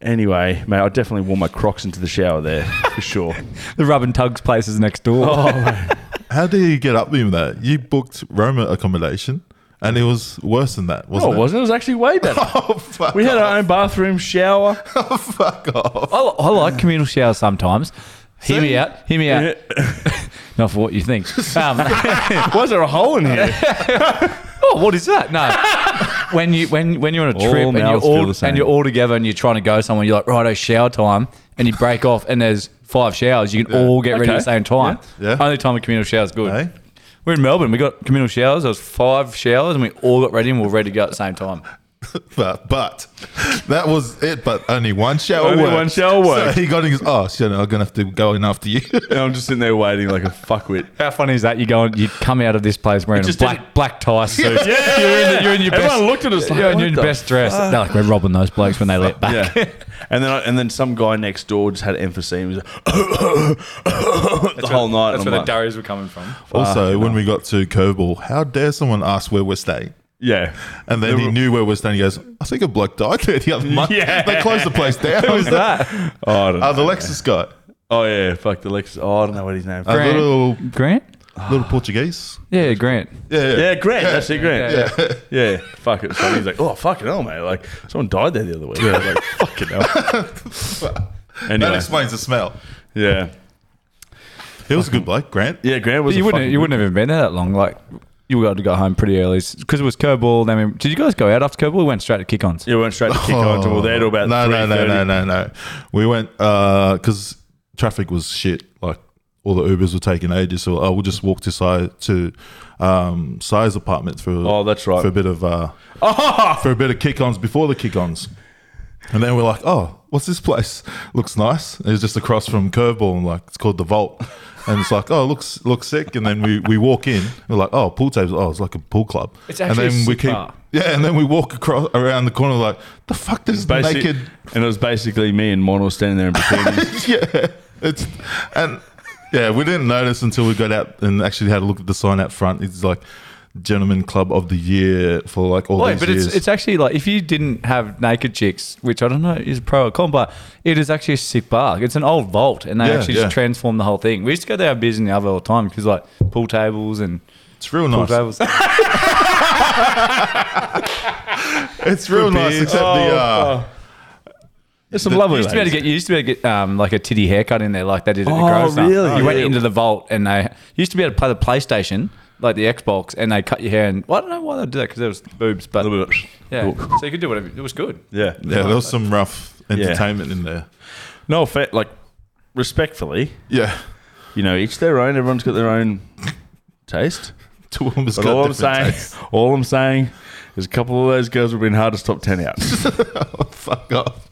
Anyway, mate, I definitely wore my Crocs into the shower there for sure. (laughs) the rub and tugs places next door. Oh, (laughs) How did you get up with that? You booked Roma accommodation, and it was worse than that, wasn't it it? wasn't. It was actually way better. (laughs) Oh, fuck We had off. our own bathroom, shower. (laughs) fuck off. I, I like communal showers sometimes. Hear me out. Hear me out. (laughs) Not for what you think. Um, Why is there a hole in here? oh, what is that? No. when you when when you're on a All trip and you're all and you're all together and you're trying to go somewhere, you're like, right, it's shower time, and you break off and there's five showers. You can all get ready at the same time. Yeah. Yeah. Only time a communal shower is good. Hey? We're in Melbourne. We got communal showers. There was five showers, and we all got ready and we are ready to go at the same time. (laughs) But, but that was it. But only one shower Only worked. one shower worked. So he got in his. Oh shit! I'm gonna have to go in after you. (laughs) And I'm just sitting there waiting like a fuckwit. How funny is that? You go and you come out of this place wearing a black didn't- black tie suit. Yeah. you're in, the, you're in your Everyone best. looked at us like, you're in your the best dress. They're like, we're robbing those blokes when they let back. Yeah. And then I, and then some guy next door just had emphysema. He like, (laughs) the whole night. That's and where I'm the like, durries were coming from. also, when we got to Curveball, how dare someone ask where we're staying? Yeah. And then he knew where we're staying. He goes, I think a bloke died there the other month. (laughs) Yeah. They closed the place down. Who was that? (laughs) Oh, I don't know. Uh, the Lexus guy. oh yeah, fuck the Lexus. Oh, I don't know what his name. A Grant. little, Grant? little Portuguese. Yeah, Grant. Yeah, yeah. yeah, Grant. That's it, Grant. Yeah, Yeah, yeah. Fuck it. So he's like, oh fucking hell, mate. Like someone died there the other week. I was like, fucking hell. (laughs) That Anyway, explains the smell. yeah, He was a good bloke, Grant. yeah. Grant was. you a wouldn't fucking you wouldn't have even been there that long. Like you got to go home pretty early because it was curveball. Then we, did you guys go out after curveball? We went straight to kick-ons. Yeah, we went straight to kick on to well, there to about no, no, no, 3:30. no, no, no. We went because traffic was shit. Like all the Ubers were taking ages, so I we'll just walk to Si to um, Si's apartment for Oh, that's right. for a bit of uh, (laughs) for a bit of kick-ons before the kick-ons. And then we're like, oh, what's this place? Looks nice. It's just across from Curveball, and like it's called the Vault. And it's like, oh, looks looks sick. And then we, we walk in. We're like, oh, pool tables. Oh, it's like a pool club. It's and actually a then we keep, bar. yeah. And then we walk across around the corner, like, the fuck, there's Basi- naked and it was basically me and Mono standing there in bikinis. (laughs) yeah, it's and yeah, we didn't notice until we got out and actually had a look at the sign out front. It's like gentleman club of the year for like all Wait, these but years. it's it's actually like if you didn't have naked chicks, which I don't know is pro or con, but it is actually a sick bar. It's an old vault, and they Yeah, actually yeah. just transformed the whole thing. We used to go there busy in the other all the time because like pool tables and It's real pool nice. tables. (laughs) It's real nice, beers. except the uh, There's some The- lovely You used to be able to get you used to be able to get um, like a titty haircut in there, like they did at the Oh, Grosvenor. really? You went Yeah. into the vault and they you used to be able to play the PlayStation, like the Xbox, and they cut your hair. And well, I don't know why they do that because there was boobs, but A little bit. yeah, Cool. so you could do whatever. It was good. Yeah. yeah, there was some rough entertainment in there. No offense, like respectfully, Yeah, you know, each their own. Everyone's got their own taste. (laughs) two of them has But got all I'm different saying, tastes. all I'm saying, is a couple of those girls would have been hard to stop ten out. (laughs) Oh, fuck off.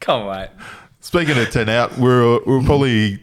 Come on, mate. Speaking of ten out, we're we're probably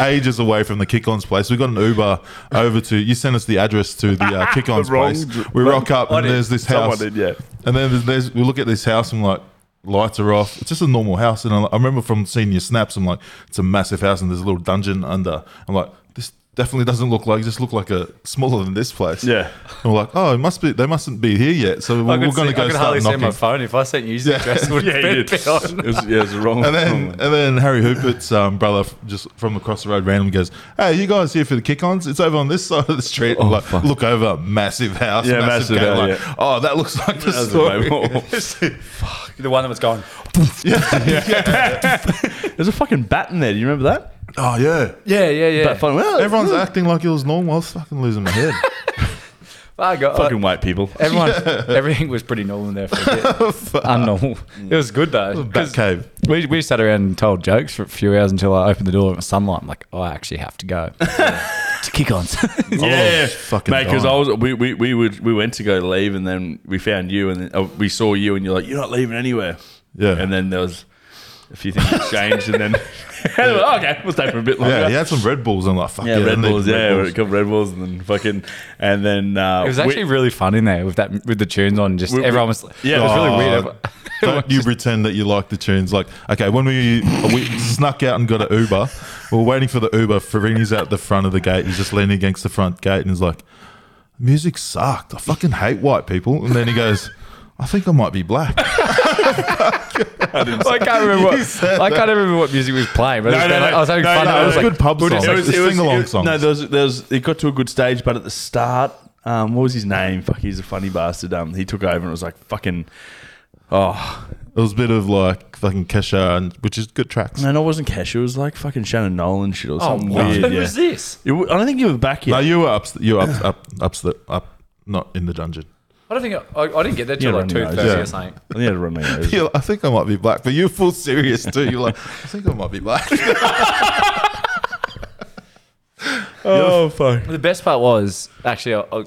ages away from the kick-ons place. We got an Uber over to. You sent us the address to the uh, (laughs) kick-ons place. We rock up and there's this house. did, yeah. And then there's, there's we look at this house and like lights are off. It's just a normal house. And I, I remember from seeing your snaps, I'm like, it's a massive house and there's a little dungeon under. I'm like, this definitely doesn't look like. Just look like a smaller than this place. Yeah. And we're like, oh, it must be. They mustn't be here yet. So we're, we're going to see- go I could start hardly see knocking. my phone. If I sent you the Yeah. address, it would Yeah, you been did. been on. It was, yeah, it was wrong. (laughs) And then, wrong and then Harry Hoopert's um, brother, just from across the road, randomly goes, "Hey, you guys here for the kick-ons? It's over on this (laughs) side of the street." I'm like, look over, massive house, Yeah, massive, massive gate. house, Like, yeah. Oh, that looks like the That story. way (laughs) The one that was going. There's a fucking bat in there. Do you remember that? Oh yeah. Yeah, yeah, yeah. Bat fun. Well, Everyone's acting like it was normal. I was fucking losing my head. (laughs) I got, fucking white people. (laughs) everyone, (laughs) everything was pretty normal in there for a bit. Unnormal. It was good though. Bat 'cause cave. We, we sat around and told jokes for a few hours until I opened the door with sunlight. I'm like, oh, I actually have to go to kick on. Yeah, fucking mate. Because I was we, we we would we went to go leave and then we found you and then, uh, we saw you and you're like you're not leaving anywhere. Yeah. and then there was a few things exchanged, and then (laughs) oh, okay, we'll stay for a bit longer. Yeah, he had some Red Bulls. I'm like, fuck Yeah, yeah, Red I need Bulls. Red Yeah, Bulls. a couple Red Bulls, and then fucking, and then uh, It was we- actually really fun in there with that with the tunes on. Just We- we- everyone was yeah, it was really Oh, weird. Don't you pretend that you like the tunes. Like, okay, when we we snuck out and got an Uber, we were waiting for the Uber. Farini's out the front of the gate. He's just leaning against the front gate and he's like, music sucked. I fucking hate white people. And then he goes, I think I might be black. (laughs) I can't remember what (laughs) I that. can't remember what music was playing, but it was, No, no, no. I was having No, fun. no, I it was was like, good pub we're songs. just- It was- the sing-along songs. No, there was, there was, it got to a good stage, but at the start, um, what was his name? Fuck, he's a funny bastard. Um, he took over and it was like fucking. Oh It was a bit of like fucking Kesha, and, which is good tracks. no, no, it wasn't Kesha. It was like fucking Shannon Nolan shit or something what? weird. Who yeah. was this? It w- I don't think you were back yet. No, you were up, you were up, up, up, the, up, not in the dungeon. I don't think I, I, I didn't get that till Yeah, like two running thirty nose. or something. I think you to run my nose. Like, I think I might be black, but you're full serious too. You're like, I think I might be black. (laughs) (laughs) Oh fuck! The best part was actually, I, I,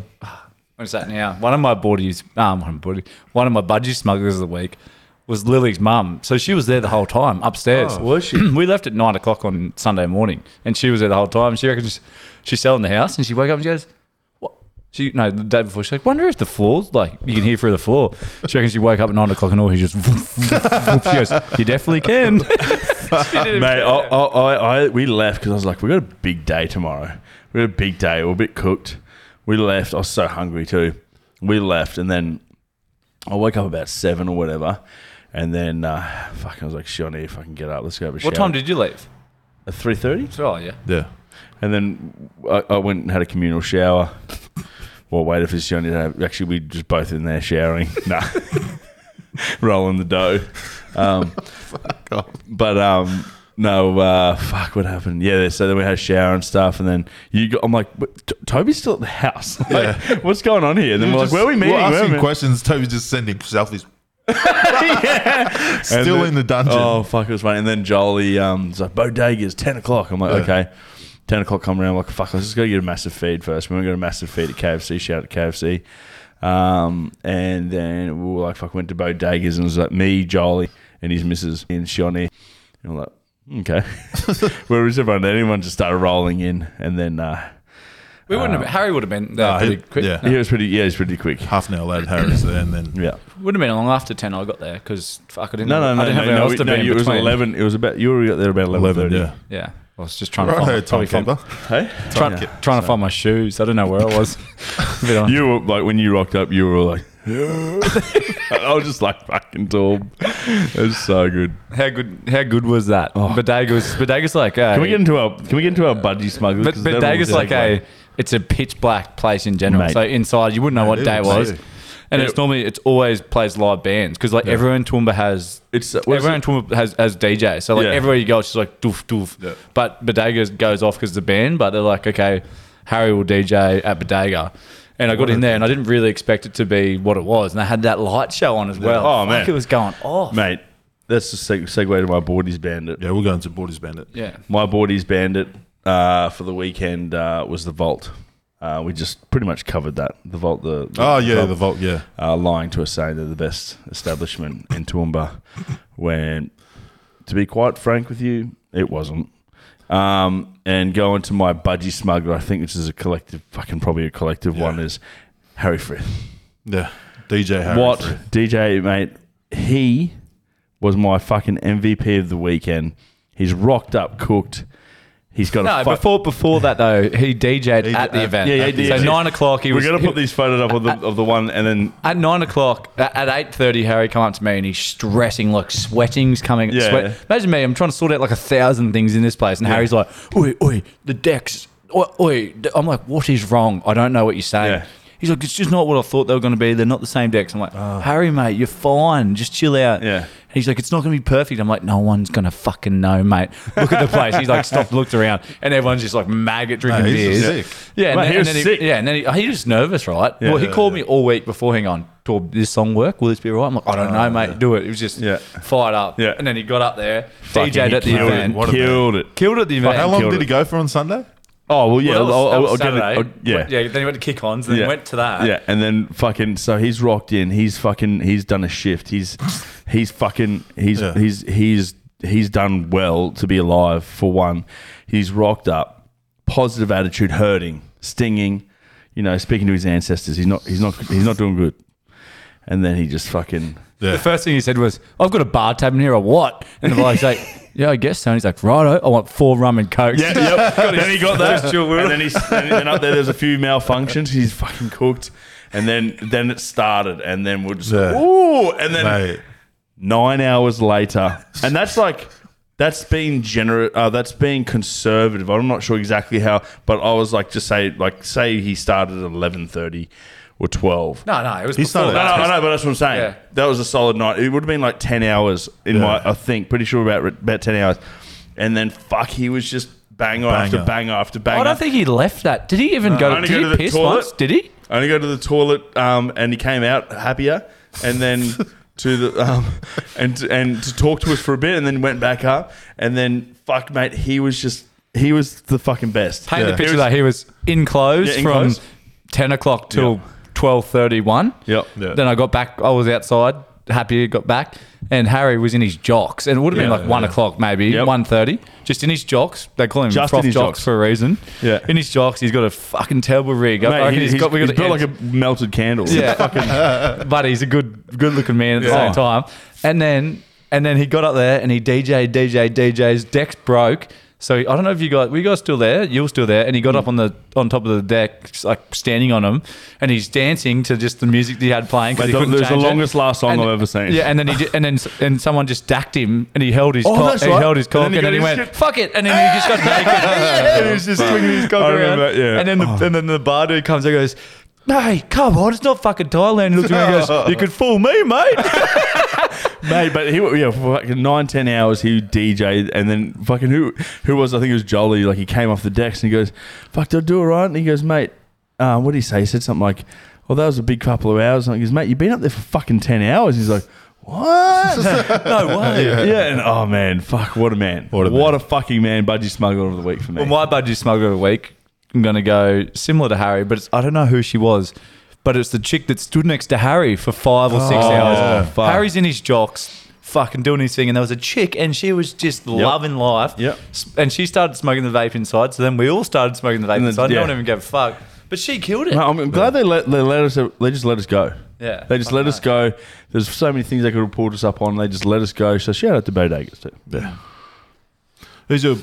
what is that now? One of my boardies, um, one of my boardie, one of my budgie smugglers of the week was Lily's mum. So she was there the whole time upstairs. Oh, was she? (clears throat) we left at nine o'clock on Sunday morning, and she was there the whole time. She reckons she's selling the house, and she woke up and she goes, "What?" She no, the day before she's like, "Wonder if the floors like you can hear through the floor." She reckons she woke up at nine o'clock and all he just. (laughs) she goes, "You definitely can." (laughs) Mate, I, I, I, we left because I was like, we got a big day tomorrow. We got a big day. We're a bit cooked. We left. I was so hungry too. We left, and then I woke up about seven or whatever, and then uh, fuck, I was like, shit, I need to fucking get up. Let's go have a shower. what time did you leave? at three thirty? Oh yeah. yeah. And then I, I went and had a communal shower. Well, waited for Shioni to have. Actually, we just both in there showering. (laughs) nah, rolling the dough. Um, (laughs) fuck off. but um, no, uh, fuck, what happened? Yeah, so then we had a shower and stuff, and then you. Got, I'm like, "But T- Toby's still at the house. (laughs) Like, what's going on here? And then we're like, where are we meeting? We're Where are asking we- questions. Toby's just sending selfies. yeah. Still in the dungeon. Oh fuck, it was funny. And then Jolie um, was like, Bodega's ten o'clock. I'm like, Yeah. okay. Ten o'clock come around. I'm like, fuck, let's just go get a massive feed first. We went to get a massive feed at KFC. Shout out to KFC. Um, and then we were like, fuck, went to Bodega's and it was like me, Jolie, and his missus and Shani. And we're like, okay. (laughs) Where is everyone? Everyone just started rolling in, and then uh, We wouldn't have. Harry would have been there Nah, pretty he- quick. yeah. he was pretty. Yeah, he was pretty quick. Half an hour later, Harris there, and then Yeah. Wouldn't have been long after ten. I got there because fuck, I didn't. No, no, no, I didn't no, have anywhere no, else to no, it was eleven. It was about you were there about eleven 11, yeah. Yeah, I was just trying to Right, find, probably timekeeper. find, Hey, trying, trying to find my shoes. I don't know where I was. (laughs) A bit on- You were like when you rocked up, you were like, (laughs) I was just like fucking tall. It was so good. how good? How good was that? Oh. Bodega's. Bodega's like. A, Can we get into our Can we get into our budgie smugglers? But 'Cause they're Bodega's all like a. It's a pitch black place in general. Mate. So inside, you wouldn't know what day it is, was. yeah. And Yeah. it's normally it's always plays live bands because like everyone in Toowoomba has It's uh, what is everyone in? Toowoomba has, has DJ. So like Yeah. everywhere you go, it's just like doof doof. Yeah. But Bodega goes off because the band. But they're like, okay, Harry will DJ at Bodega. And I got in there and I didn't really expect it to be what it was. And they had that light show on as well. Oh, Fuck, man. it was going off. mate. That's the seg- segue to my boardies bandit. yeah, we'll go into Boardies Bandit. Yeah. My boardies bandit uh, for the weekend uh, was the vault. Uh, we just pretty much covered that. The vault. The, the Oh yeah, the vault. Yeah, uh, lying to us saying they're the best establishment in Toowoomba when, to be quite frank with you, it wasn't. Um, and going to my budgie smuggler, I think this is a collective, fucking probably a collective one, is Harry Frith. yeah. DJ Harry. what Frith. DJ mate? He was my fucking MVP of the weekend. He's rocked up, cooked. He's got No, a fu- before before that though, he DJ'd He- at the uh, event. yeah, yeah, so did. nine o'clock, he We're was. gonna put these photos up of the (laughs) of the one, and then At nine o'clock, at at eight thirty, Harry come up to me and he's stressing, like sweating's coming. Yeah. Sweat. Imagine me, I'm trying to sort out like a thousand things in this place, and Harry's like, "Oi, oi, the decks, oi, oi." I'm like, "What is wrong? I don't know what you're saying." Yeah. He's like, "It's just not what I thought they were going to be. They're not the same decks." I'm like, ah. "Harry, mate, you're fine. Just chill out." Oh. Yeah. He's like, it's not going to be perfect. I'm like, no one's going to fucking know, mate. Look at the place. He's like, stopped, looked around, and everyone's just like maggot drinking No, beers. sick. Yeah, and Mate, then, he and was then sick. He, yeah, and then he, oh, he was nervous, right? Yeah. well, he called me all week before. Hang on, do this song work? Will this be right? I'm like, I don't know, ah, mate. Do it. It was just Yeah. fired up. Yeah. and then he got up there, fucking DJ'd he at the killed event, it. What a killed it. killed at the event. How long killed did he go for on Sunday? Oh well, yeah, Well, that was- I'll, that I'll, was I'll get it. Saturday. I'll- yeah, yeah. Then he went to kick-ons, then Yeah. went to that. Yeah, and then fucking so he's rocked in. He's fucking he's done a shift. He's he's fucking he's Yeah. he's he's he's done well to be alive for one. He's rocked up, positive attitude, hurting, stinging, you know, speaking to his ancestors. He's not he's not he's not doing good. And then he just fucking The first thing he said was, "I've got a bar tab in here, or what?" And the bloke's like, "Yeah, I guess so." And he's like, "Righto, I want four rum and coke." Yeah, yep. (laughs) then he got that. (laughs) and then he's and then up there. There's a few malfunctions. He's fucking cooked. And then then it started, and then we're just Yeah. ooh, and then Mate, nine hours later, and that's like that's being generous. Uh, that's being conservative. I'm not sure exactly how, but I was like, just say like say he started at eleven thirty or twelve. No, no, it was He before started- No, that. no, I know, but that's what I'm saying. Yeah. That was a solid night. It would have been like ten hours in my, I think, pretty sure about about ten hours, and then fuck, he was just banger, after Banger. banger after banger. I don't think he left that. Did he even go? only Did go he to the piss toilet. once? Did he? I only go to the toilet, um, and he came out happier, and then (laughs) to the um, and and to talk to us for a bit, and then went back up, and then fuck, mate, he was just he was the fucking best. Paint Yeah. the picture He was- that he was in clothes Yeah, in from clothes. ten o'clock till Yeah. Twelve thirty one. Yep. Yeah. Then I got back. I was outside, happy. Got back, and Harry was in his jocks, and it would have been Yeah, like one yeah. o'clock, maybe Yep. one thirty, just in his jocks. They call him Just in his jocks, jocks. for a reason. Yeah. in his jocks, he's got a fucking terrible rig. I Mate, reckon he- he's he's, got. We got he's built like a melted candle. yeah, (laughs) (laughs) but he's a good, good looking man at the Yeah. same time. And then, and then he got up there and he DJ, DJ, DJ's decks broke. So I don't know if you guys, were you guys still there? You were still there, and he got up on the on top of the deck, like standing on him, and he's dancing to just the music that he had playing. 'cause Mate, he the- couldn't there's the change it. longest last song And- I've ever seen. Yeah, and then he did, and then and someone just dacked him, and he held his Oh, cock, that's and he right. held his And cock, then and he then he, got went his fuck it, and then he just got naked, (laughs) and he was just swinging his cock I around. remember that, yeah. And then the, oh. and then the bar dude comes and goes. Hey, come on! It's not fucking Thailand. He looks at me and goes, "You could fool me, mate." (laughs) (laughs) Mate, but he yeah for fucking nine ten hours he DJ'd and then fucking who who was I think it was Jolly like he came off the decks and he goes fuck did I do it right and he goes mate um, what did he say? He said something like well that was a big couple of hours. And he goes mate you've been up there for fucking ten hours. He's like what? (laughs) No way. Yeah. and oh man fuck what a man. What what a a, fucking man. Budgie smuggler of the week for me. Well, my budgie smuggler of the week, I'm going to go similar to Harry, but it's, I don't know who she was. But it's the chick that stood next to Harry for five or six Oh, hours. fuck. Harry's in his jocks, fucking doing his thing, and there was a chick, and she was just loving life. Yep. S- And she started smoking the vape inside, so then we all started smoking the vape then- inside. yeah. No one even gave a fuck. But she killed it. Mate, I'm glad they let they let us they just let us go Yeah. they just let us go there's so many things they could report us up on they just let us go so shout out to Bodegas too yeah. Who's your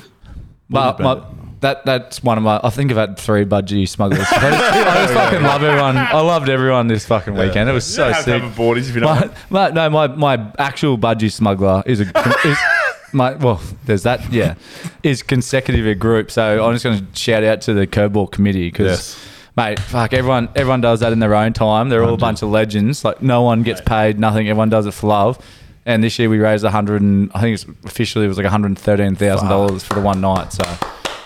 But my, that that's one of my. I think I've had three budgie smugglers. I just, I just (laughs) fucking love everyone. I loved everyone this fucking weekend. It was so have to sick. have a boardies if you don't My, my, no, my my actual budgie smuggler is a is my well. There's that. Yeah, is consecutive a group. So I'm just going to shout out to the curveball committee because. Yes. Mate, fuck, everyone everyone does that in their own time. They're all a bunch of legends. Like no one gets paid, nothing. Everyone does it for love. And this year we raised a hundred and I think it's officially it was like one hundred thirteen thousand dollars for the one night. So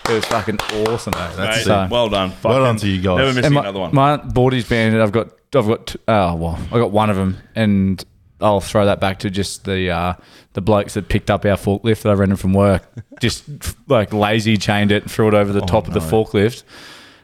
it was fucking awesome. Mate, so, well done. Well done to you guys. Never missing my, another one. My boardies band, I've got, I've got, t- oh well, I got one of them, and I'll throw that back to just the uh, the blokes that picked up our forklift that I rented from work, just like lazy chained it, and threw it over the top of the forklift.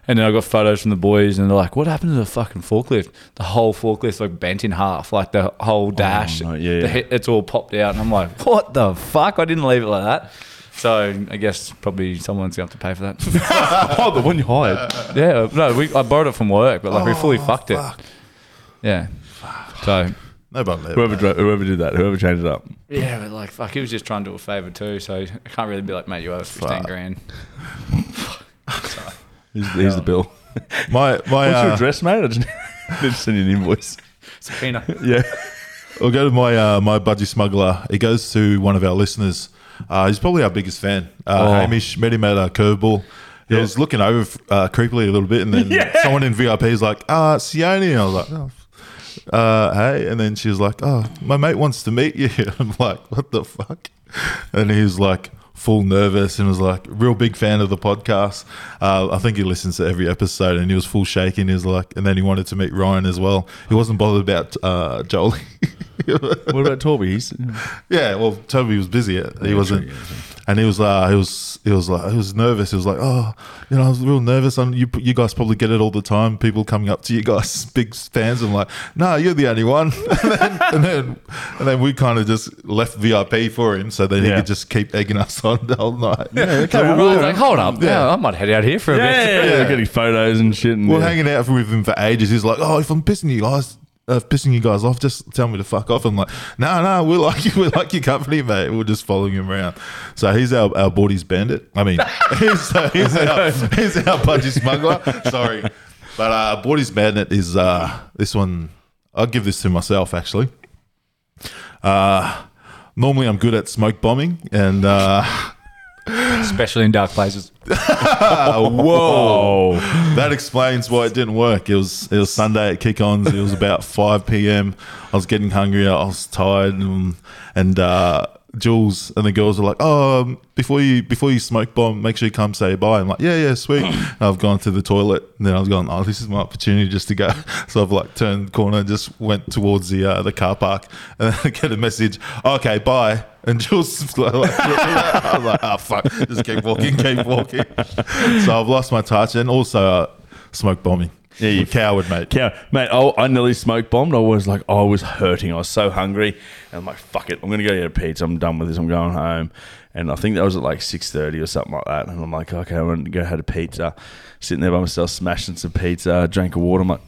And then I got photos from the boys, and they're like, "What happened to the fucking forklift? The whole forklift like bent in half, like the whole oh, dash. no, yeah, the yeah. hit, it's all popped out." And I'm like, "What the fuck? I didn't leave it like that." So I guess probably someone's going to have to pay for that. (laughs) oh, the one you hired. Yeah, no, we, I borrowed it from work, but like we fully oh, fucked it. Yeah. So No button there. Whoever dro- whoever did that, whoever changed it up. yeah, but like fuck, he was just trying to do a favor too. So I can't really be like, mate, you owe us fifteen Fuck. grand. (laughs) Here's, here's the bill. (laughs) My my What's your uh, address, mate? I just need to send you an invoice. Subpoena. (laughs) Yeah. I'll go to my uh, my budgie smuggler. It goes to one of our listeners. Uh, he's probably our biggest fan. Uh, Oh. Hamish met him at a curveball. He was looking over uh, creepily a little bit, and then (laughs) someone in VIP is like, "Ah, Sione," and I was like, "Oh, uh, hey," and then she was like, "Oh, my mate wants to meet you." I'm like, "What the fuck?" And he was like, full nervous, and was like, real big fan of the podcast. Uh, I think he listens to every episode, and he was full shaking. He was like, and then he wanted to meet Ryan as well. He wasn't bothered about uh, Jolie. (laughs) What about Torby? He's Yeah, well, Toby was busy. He wasn't. And he was uh, he was he was like he was nervous. He was like, oh, you know, I was real nervous. And you you guys probably get it all the time. People coming up to you guys, (laughs) big fans. I'm like, no, you're the only one. (laughs) and, then, and then and then we kind of just left VIP for him, so then he could just keep egging us on the whole night. Yeah, (laughs) okay, I was like, hold up, Yeah. yeah, I might head out here for a yeah, bit. yeah, Yeah. getting photos and shit. And We're yeah. hanging out with him for ages. He's like, "Oh, if I'm pissing you guys, uh, pissing you guys off, just tell me to fuck off." I'm like, "No, no, we like you. (laughs) We like your company, mate. We're just following him around." So he's our our Boardies bandit. I mean, (laughs) (laughs) he's, uh, he's our he's our budgie smuggler. Sorry, but uh, Boardies bandit is uh, this one. I'll give this to myself actually. Uh, normally I'm good at smoke bombing and. Uh, especially in dark places. (laughs) Whoa! that explains why it didn't work. It was it was Sunday at kick-ons. It was about five p.m. I was getting hungry. I was tired, and, and uh, Jules and the girls were like, "Oh, before you before you smoke bomb, make sure you come say bye." I'm like, "Yeah, yeah, sweet." (clears throat) And I've gone to the toilet, and then I was going, "Oh, this is my opportunity just to go." (laughs) So I've like turned the corner, and just went towards the uh, the car park, (laughs) and I get a message, "Okay, bye." And Jules like, I was like, "Oh fuck!" Just keep walking, keep walking. (laughs) So I've lost my touch, and also uh, smoke bombing. Yeah, you- coward, mate. Cow- mate, I, I nearly smoke bombed. I was like, I was hurting. I was so hungry, and I'm like, fuck it, I'm gonna go get a pizza. I'm done with this. I'm going home. And I think that was at like six thirty or something like that. And I'm like, okay, I'm gonna go have a pizza. Sitting there by myself, smashing some pizza, drank a water. I'm like.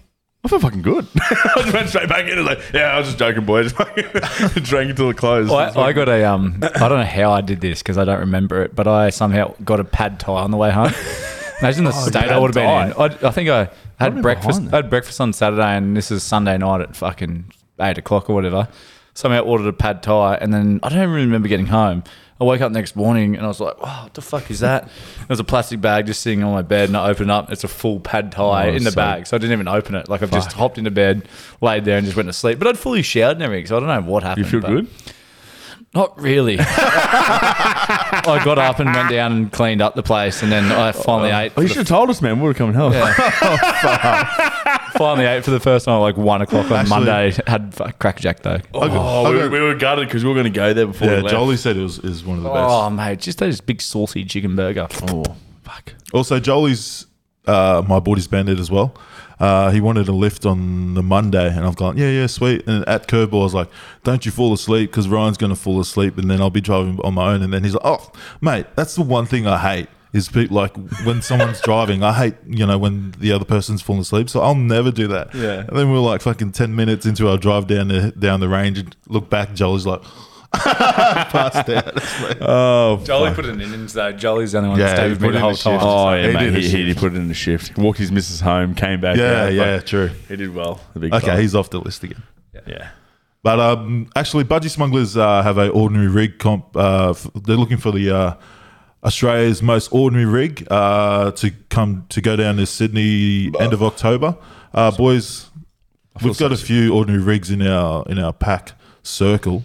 I feel fucking good. (laughs) I just went straight back in and like, yeah, I was just joking, boys. (laughs) Drank until it closed. I, I got a um. I don't know how I did this because I don't remember it, but I somehow got a pad thai on the way home. (laughs) Imagine the state I would have been in. I, I think I had breakfast. behind I had breakfast on Saturday, and this is Sunday night at fucking eight o'clock or whatever. Somehow ordered a pad thai, and then I don't even remember getting home. I woke up next morning and I was like, "Wow, what the fuck is that?" There's a plastic bag just sitting on my bed, and I open it up. It's a full pad thai Oh, in the so- bag, so I didn't even open it. Like I've just hopped into bed, laid there, and just went to sleep. But I'd fully showered and everything, so I don't know what happened. you feel good? not really. (laughs) I got up and went down and cleaned up the place, and then I finally oh. ate. Oh, you should have told us, man. We were coming come and help. (laughs) Oh, finally ate for the first time at like one o'clock on Actually- Monday. Had f- crackjack though. Oh, Oh, I we, got- we were gutted because we were going to go there before Yeah, we left. Jolie said it was is one of the best. Oh mate, just those big saucy chicken burger. Oh, fuck. Also, Jolie's uh, my body's bandit as well. Uh, he wanted a lift on the Monday, and I've gone, yeah, yeah, sweet. And at Curveball, I was like, don't you fall asleep because Ryan's going to fall asleep, and then I'll be driving on my own. And then he's like, oh, mate, that's the one thing I hate is people like when someone's (laughs) driving. I hate you know when the other person's falling asleep, so I'll never do that. Yeah. And then we we're like fucking ten minutes into our drive down the down the range, and look back, Jolie's like. (laughs) passed out. (laughs) Oh, Jolly put it in though. Jolly's the only one Yeah, that stayed he with me the whole the time. shift. Oh yeah, He mate. did a He, he, put it in the shift. Walked his missus home, came back. Yeah, out, yeah, true. He did well. The big Okay, fella. he's off the list again. yeah. But um, actually, Budgy Smugglers uh, have a ordinary rig comp. Uh, f- they're looking for the uh, Australia's most ordinary rig uh, to come to go down to Sydney end of October. Uh, boys, we've got a few ordinary rigs in our in our PAC circle.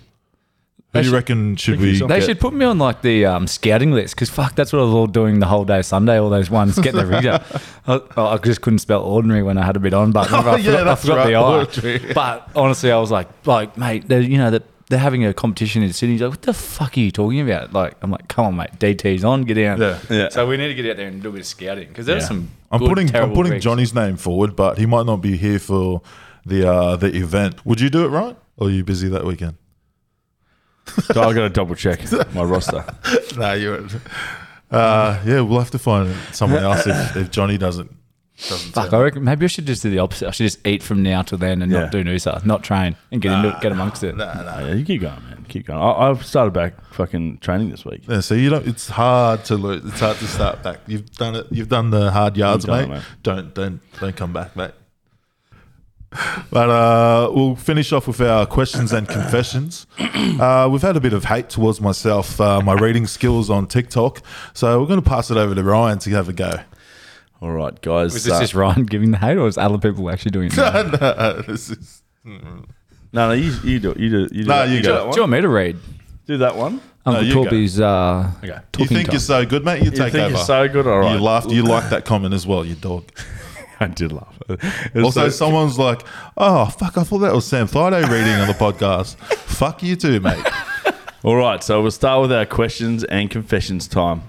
Who They do you reckon should Think we? yourself. They get? should put me on like the um, scouting list because fuck, that's what I was all doing the whole day Sunday. All those ones get their rigs (laughs) up. I, I just couldn't spell ordinary when I had a bit on, but I (laughs) yeah, forgot, I that's forgot the I. (laughs) But honestly, I was like, like mate, you know that they're having a competition in Sydney. He's like, what the fuck are you talking about? Like, I'm like, come on, mate, DT's on, get down. Yeah. Yeah. So we need to get out there and do a bit of scouting because there's Yeah. some. I'm good, putting I'm putting rigs. Johnny's name forward, but he might not be here for the uh, the event. Would you do it right, or are you busy that weekend? So I got to double check my roster. (laughs) no, you're. Uh, yeah, we'll have to find someone else if, if Johnny doesn't. Doesn't Fuck, I reckon maybe I should just do the opposite. I should just eat from now till then and Yeah. not do Noosa, not train and get into it, get amongst it. Nah, nah. Oh, yeah, you keep going, man. Keep going. I, I've started back fucking training this week. Yeah, so you don't. It's hard to lose. It's hard to start back. You've done it. You've done the hard yards, done mate. it, mate. Don't don't don't come back, mate. But uh, we'll finish off with our questions and confessions. (clears throat) Uh, we've had a bit of hate towards myself, uh, my reading skills on TikTok. So we're going to pass it over to Ryan to have a go. All right, guys. Was this uh, just Ryan giving the hate, or was other people actually doing (laughs) it? now? no, this is, no, no, you, you do it. You do. You do. No, you do go. Do one. you want me to read? Do that one. Uncle go. Torby's uh, Okay. you think time. you're so good, mate? You You take think over. you're so good? All right. You laughed. You liked that comment as well, you dog. (laughs) I did laugh. (laughs) Also, so- someone's like, "Oh fuck, I thought that was Sam Thaiday reading on the podcast." fuck you too, mate. All right, so we'll start with our questions and confessions time.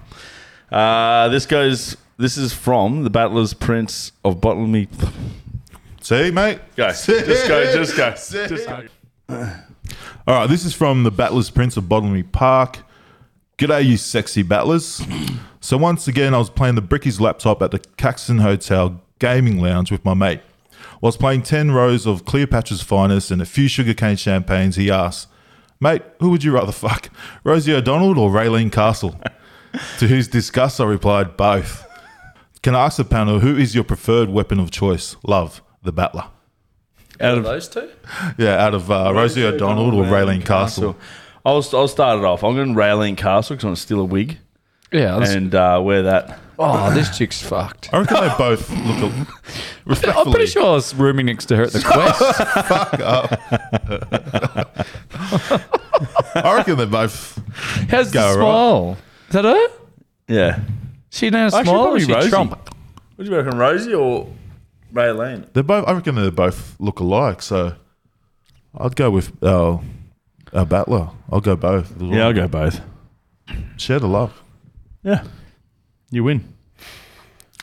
Uh, this goes. This is from the Battlers Prince of Botany. See, mate? Go, (laughs) just go, just go, (laughs) just go. All right, this is from the Battlers Prince of Botany Park. G'day, you sexy battlers. So, once again, I was playing the Bricky's laptop at the Caxton Hotel gaming lounge with my mate. Whilst playing 10 rows of Cleopatra's finest and a few sugarcane champagnes, he asked, Mate, who would you rather fuck, Rosie O'Donnell or Raelene Castle? (laughs) to whose disgust, I replied, Both. Can I ask the panel, who is your preferred weapon of choice? Love, the battler. Out of those two? Yeah, out of uh, Rosie O'Donnell or Raelene Castle. I'll, I'll start it off. I'm going to Raelene Castle because I want to steal a wig Yeah. that's- and uh, wear that. oh, this chick's fucked. I reckon they both look a, (laughs) I'm pretty sure I was rooming next to her at the Quest. (laughs) Fuck up. I reckon they both. How's the Go, right. smile? Is that her? Yeah. She now Actually, smile or probably she Rosie. Trump? What do you reckon, Rosie or Raelene? They're both. I reckon they both look alike. So I'd go with uh, a battler. I'll go both. Yeah, I'll go both. Share the love. Yeah. You win.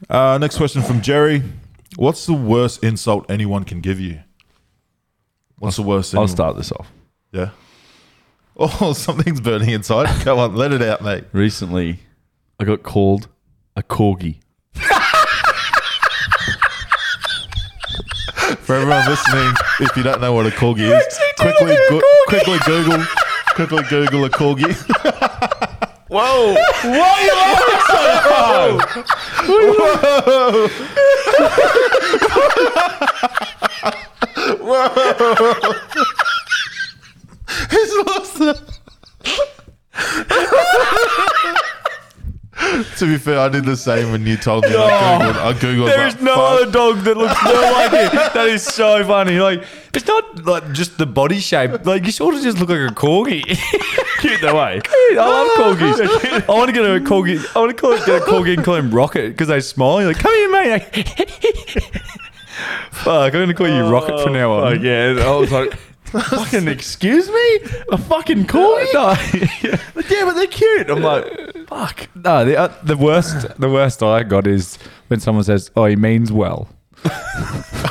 Uh, next question from Jerry. What's the worst insult anyone can give you? What's the worst? I'll anyone- start this off. Yeah. (laughs) Oh, something's burning inside. Come on, let it out, mate. Recently, I got called a corgi. For everyone listening, if you don't know what a corgi is, quickly, go- quickly Google, quickly Google a corgi. Whoa! Why are you laughing so hard? Whoa! Whoa! (laughs) (laughs) He's lost it. To be fair, I did the same when you told me. I googled. I googled. There like, no five- other dog that looks more like it. That is so funny. Like it's not like just the body shape. Like you sort of just look like a corgi. (laughs) Cute that way. I love corgis. I want to get a corgi. I want to call it, get a corgi and call him Rocket because they smile. You're like, come here, mate. (laughs) Fuck, I'm gonna call you Rocket from oh, now Oh, on. yeah. I was like, fucking excuse me? A fucking corgi? No, (laughs) Yeah, but they're cute. I'm like, fuck. no. The, uh, the worst, the worst I got is when someone says, "Oh, he means well." (laughs)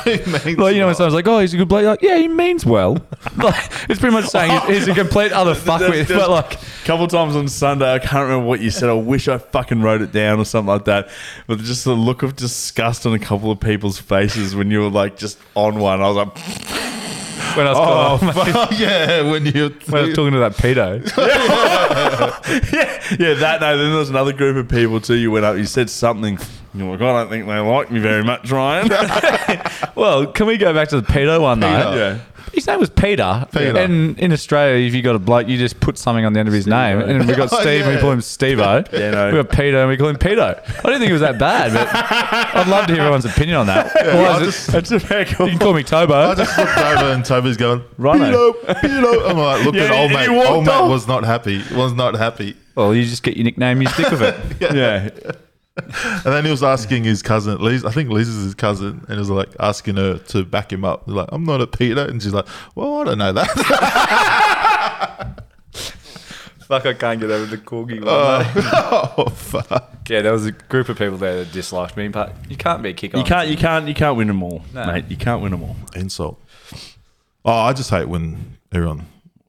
It means Like you know, when someone's like, "Oh, he's a good bloke," like, yeah, he means well. (laughs) like it's pretty much saying he's, he's a complete other fuckwit. But like, A couple times on Sunday, I can't remember what you said. I wish I fucking wrote it down or something like that. But just the look of disgust on a couple of people's faces when you were like just on one. I was like, when I was, Oh, talking, (laughs) fuck, yeah. When you. (laughs) when I was talking to that pedo, (laughs) yeah, yeah, that. No, then there was another group of people too. You went up, you said something. You're like, I don't think they like me very much, Ryan. well, can we go back to the pedo one though? Yeah. His name was Peter. Peter. And in Australia, if you got a bloke, you just put something on the end of his name. And we got (laughs) Oh, Steve, and we yeah. call him Steve-O. (laughs) Yeah, no. We got Peter, and we call him Peter. I didn't think it was that bad, but (laughs) I'd love to hear everyone's opinion on that. Why I is just- it, That's a fair call. Oh, you can call me Tobo. I Tobo. just looked over and Toby's going, Righto. Peter, Peter. I'm like, look Yeah, at old and he mate. walked Old mate off. was not happy. Was not happy. Well, you just get your nickname, you stick with it. Yeah. (laughs) And then he was asking his cousin, Liz, I think Liz is his cousin, and he was like asking her to back him up. He's like, I'm not a Peter. And she's like, Well, I don't know that. (laughs) Fuck, I can't get over the corgi one. Oh, (laughs) oh, fuck. Yeah, there was a group of people there that disliked me, but you can't be a kick You can't, you can't, you can't win them all, No. mate. You can't win them all. Insult. Oh, I just hate when everyone,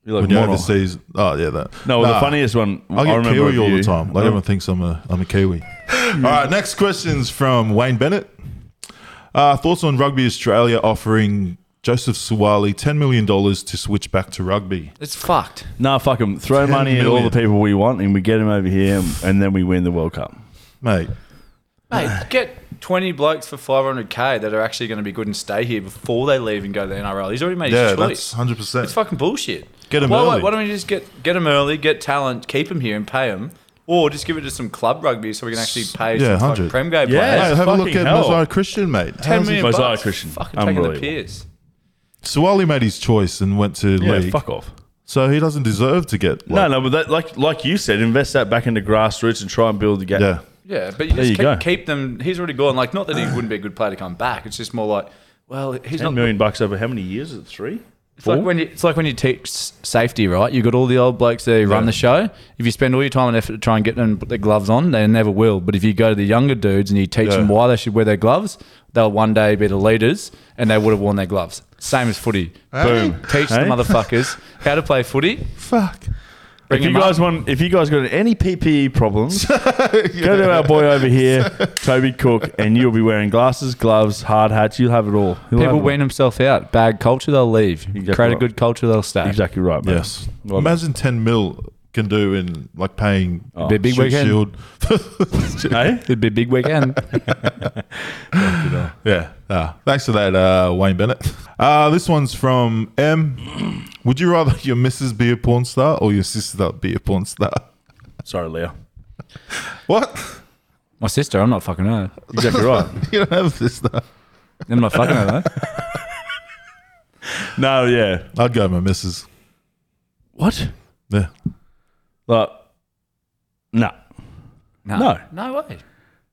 You're like when you're overseas. Oh, yeah, that. No, the funniest one. I get remember Kiwi all the time. Like everyone thinks I'm a I'm a Kiwi. (laughs) all right, next question's from Wayne Bennett. Uh, thoughts on Rugby Australia offering Joseph Suaalii ten million dollars to switch back to rugby? It's fucked. Nah, fuck him. Throw 10 money at all the people we want, and we get him over here, and then we win the World Cup. Mate, Mate, get 20 blokes for 500k that are actually going to be good and stay here before they leave and go to the NRL. He's already made yeah, his that's choice. hundred It's fucking bullshit. Get 'em why, why- early. Why don't we just get get them early, get talent, keep them here and pay them, or just give it to some club rugby so we can actually pay Yeah, some 100. fucking Prem Gay Yeah. players. Mate, have a look at hell. Mosiah Christian, mate. Ten How's he- million Mosiah bucks. Christian. Fucking taking the Unbelievable. piss. Suaalii made his choice and went to Yeah, league, fuck off. so he doesn't deserve to get. No, like- no, but that, like like you said, invest that back into grassroots and try and build the game. Yeah, Yeah, but you There just you keep, go. keep them. He's already gone. Like, not that he wouldn't be a good player to come back. It's just more like, well, he's Ten not. million bucks over how many years? Is it three? It's like when you it's like when you teach safety, right? You got all the old blokes there who run the show. If you spend all your time and effort to try and get them to put their gloves on, they never will. But if you go to the younger dudes and you teach them why they should wear their gloves, they'll one day be the leaders and they would have worn their gloves. Same as footy. Boom. Teach the Hey? motherfuckers how to play footy. Fuck. Bring if you guys up. want, if you guys got any PPE problems, (laughs) go to our boy over here, Toby Cook, and you'll be wearing glasses, gloves, hard hats. You'll have it all. You'll People wean themselves out. Bad culture, they'll leave. Exactly Create a good culture, they'll stay. exactly right, man. Yes. Well Imagine 10 mil can do in like paying Be a big weekend. Shield. Hey? (laughs) It'd be a big weekend. (laughs) Yeah. Ah, thanks for that, uh, Wayne Bennett. Uh, this one's from M. Would you rather your missus be a porn star or your sister be a porn star? Sorry, Leo. What? My sister, I'm not fucking her. Exactly right. (laughs) You don't have a sister. I'm not fucking her though. (laughs) no, yeah. I'd go with my missus. What? Yeah. Like, no. No. No. No way.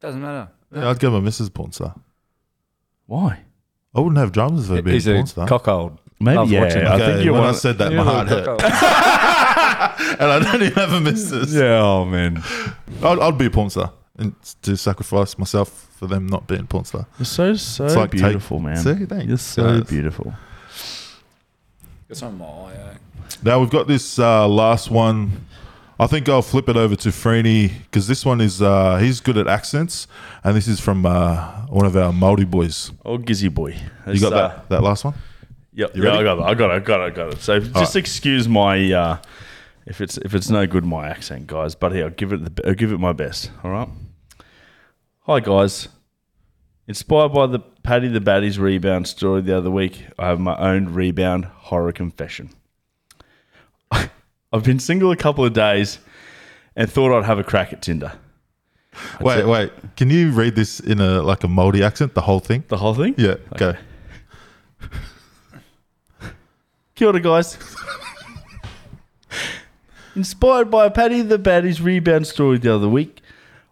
Doesn't matter. yeah I'd go with my missus porn star. Why? I wouldn't have drums if I being He's a a porn star. cockhold. Maybe, Love yeah. watching I think you when I want. said that, my heart hurt. (laughs) And I don't even have a missus. yeah, oh, man. I'd, I'd be a porn star and to sacrifice myself for them not being porn star. You're so, so It's like take- beautiful, man. See, thanks, You're so guys. beautiful. It's on my eye. eh? Now we've got this uh, last one. I think I'll flip it over to Freeney because this one is uh, he's good at accents, and this is from uh, one of our Maori boys. Oh, Gizzy boy. You got that that last one? Yep. You yeah, ready? I got it. I got it. I got it. I got it. So just excuse my uh, if it's if it's no good my accent, guys. But here, I'll give it the, I'll give it my best. All right. Hi guys. Inspired by the Paddy the Baddies rebound story the other week, I have my own rebound horror confession. (laughs) I've been single a couple of days and thought I'd have a crack at Tinder. wait, wait. Can you read this in a like a Maori accent? The whole thing? The whole thing? Yeah. Go. (laughs) Kia ora, guys. Inspired by Paddy the Baddies rebound story the other week,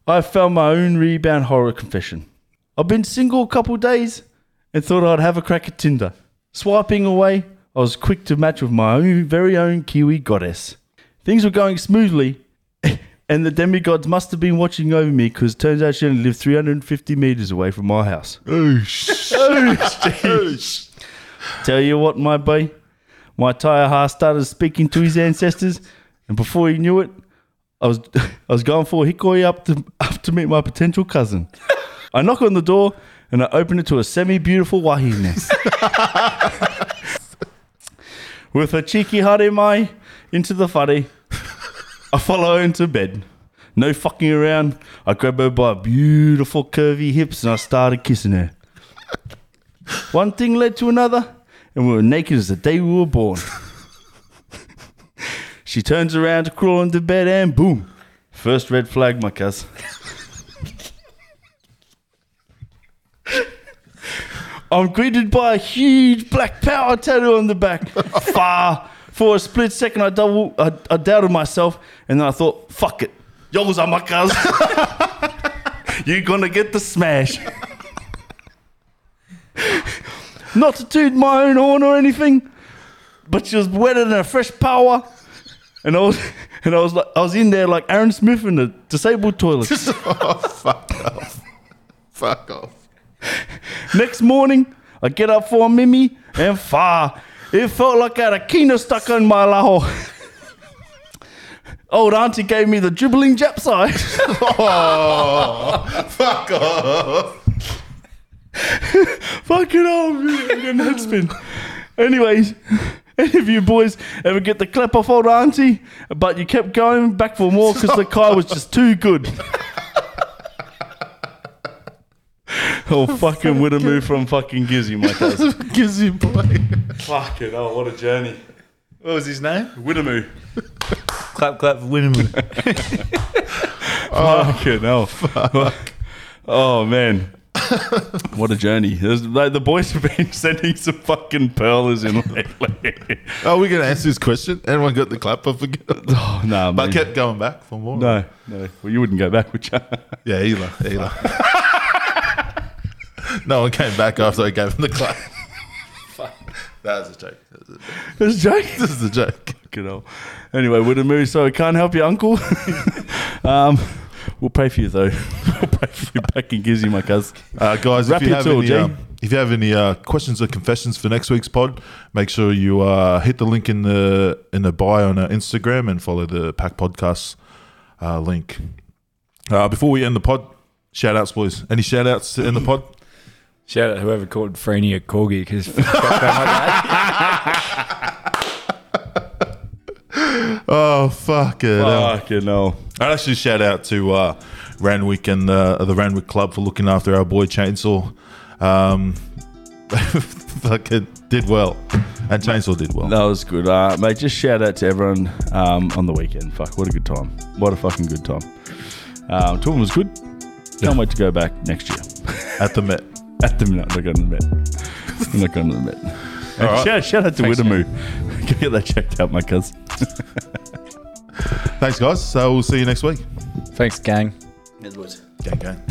I found my own rebound horror confession. I've been single a couple days and thought I'd have a crack at Tinder. Swiping away, I was quick to match with my own very own Kiwi goddess. Things were going smoothly, (laughs) and the demigods must have been watching over me because turns out she only lived 350 meters away from my house. (laughs) Tell you what, my boy, my entire heart started speaking to his ancestors, and before he knew it, I was (laughs) I was going for a hikoi up to up to meet my potential cousin. I knock on the door and I open it to a semi-beautiful wahine. (laughs) With a cheeky haere mai into the whare, I follow her into bed. No fucking around. I grab her by beautiful curvy hips and I started kissing her. One thing led to another, and we were naked as the day we were born. (laughs) she turns around to crawl into bed, and boom, first red flag, my cuz. (laughs) I'm greeted by a huge black power tattoo on the back. (laughs) Far. For a split second, I double, I, I doubted myself, and then I thought, "Fuck it, yo's are my cuz. You're gonna get the smash." Not to toot my own horn or anything, but she was wetter than a fresh power. And I was, (laughs) and I was like, I was in there like Aaron Smith in the disabled toilet. (laughs) Oh, fuck off. Fuck off. Next morning, I get up for a mimi and far. It felt like I had a kino stuck on my laho. (laughs) Old auntie gave me the dribbling Jap side. Oh, fuck off. Fucking hell, man. I'm getting head spin. Anyways, any of you boys ever get the clap off old auntie, but you kept going back for more because the car was just too good? (laughs) oh, fucking would have moved from fucking Gizzy, my cousin. (laughs) Gizzy boy. fucking hell, what a journey. What was his name? Widdamoo. Clap, clap, Winnemoo. (laughs) Fucking hell. Fuck. Oh, man. (laughs) what a journey. Like, the boys have been (laughs) sending some fucking pearlers in (laughs) lately. Are we going to answer this question? Everyone got the clap off again? oh, no, But man. kept going back for more. No, no. Well, you wouldn't go back, would you? Yeah, either. Either. no one came back after I gave him the clap. That was a joke. That was a joke. A joke. This is a joke. Fucking hell. Anyway, we're the movie, so I can't help you, Uncle. um, we'll pray for you though. (laughs) we'll pray for you back in Gizzy, my cuz. Uh, guys, Wrap if you your have tool, any, G. um, if you have any uh, questions or confessions for next week's pod, make sure you uh, hit the link in the in the bio on our Instagram and follow the PAC Podcast uh, link. Uh, before we end the pod, shout outs, boys. Any shout outs in the pod? Shout out whoever called Freeney a corgi because (laughs) Oh fuck it! hell. Fucking hell. I'd actually shout out to uh, Randwick and uh, the Randwick Club for looking after our boy Chainsaw. Um, (laughs) fucking did well, and Chainsaw did well. That was good. Uh, mate, just shout out to everyone um, on the weekend. Fuck, what a good time. What a fucking good time. Um, tournament was good. Can't wait to go back next year. At the Met. (laughs) At the minute, not going to the Met. I'm not going to the Met. And right. shout, shout out to Thanks, Widdermoo. Go (laughs) get that checked out, my cuz. Thanks, guys. So we'll see you next week. thanks, gang. Midwood. Gang, gang.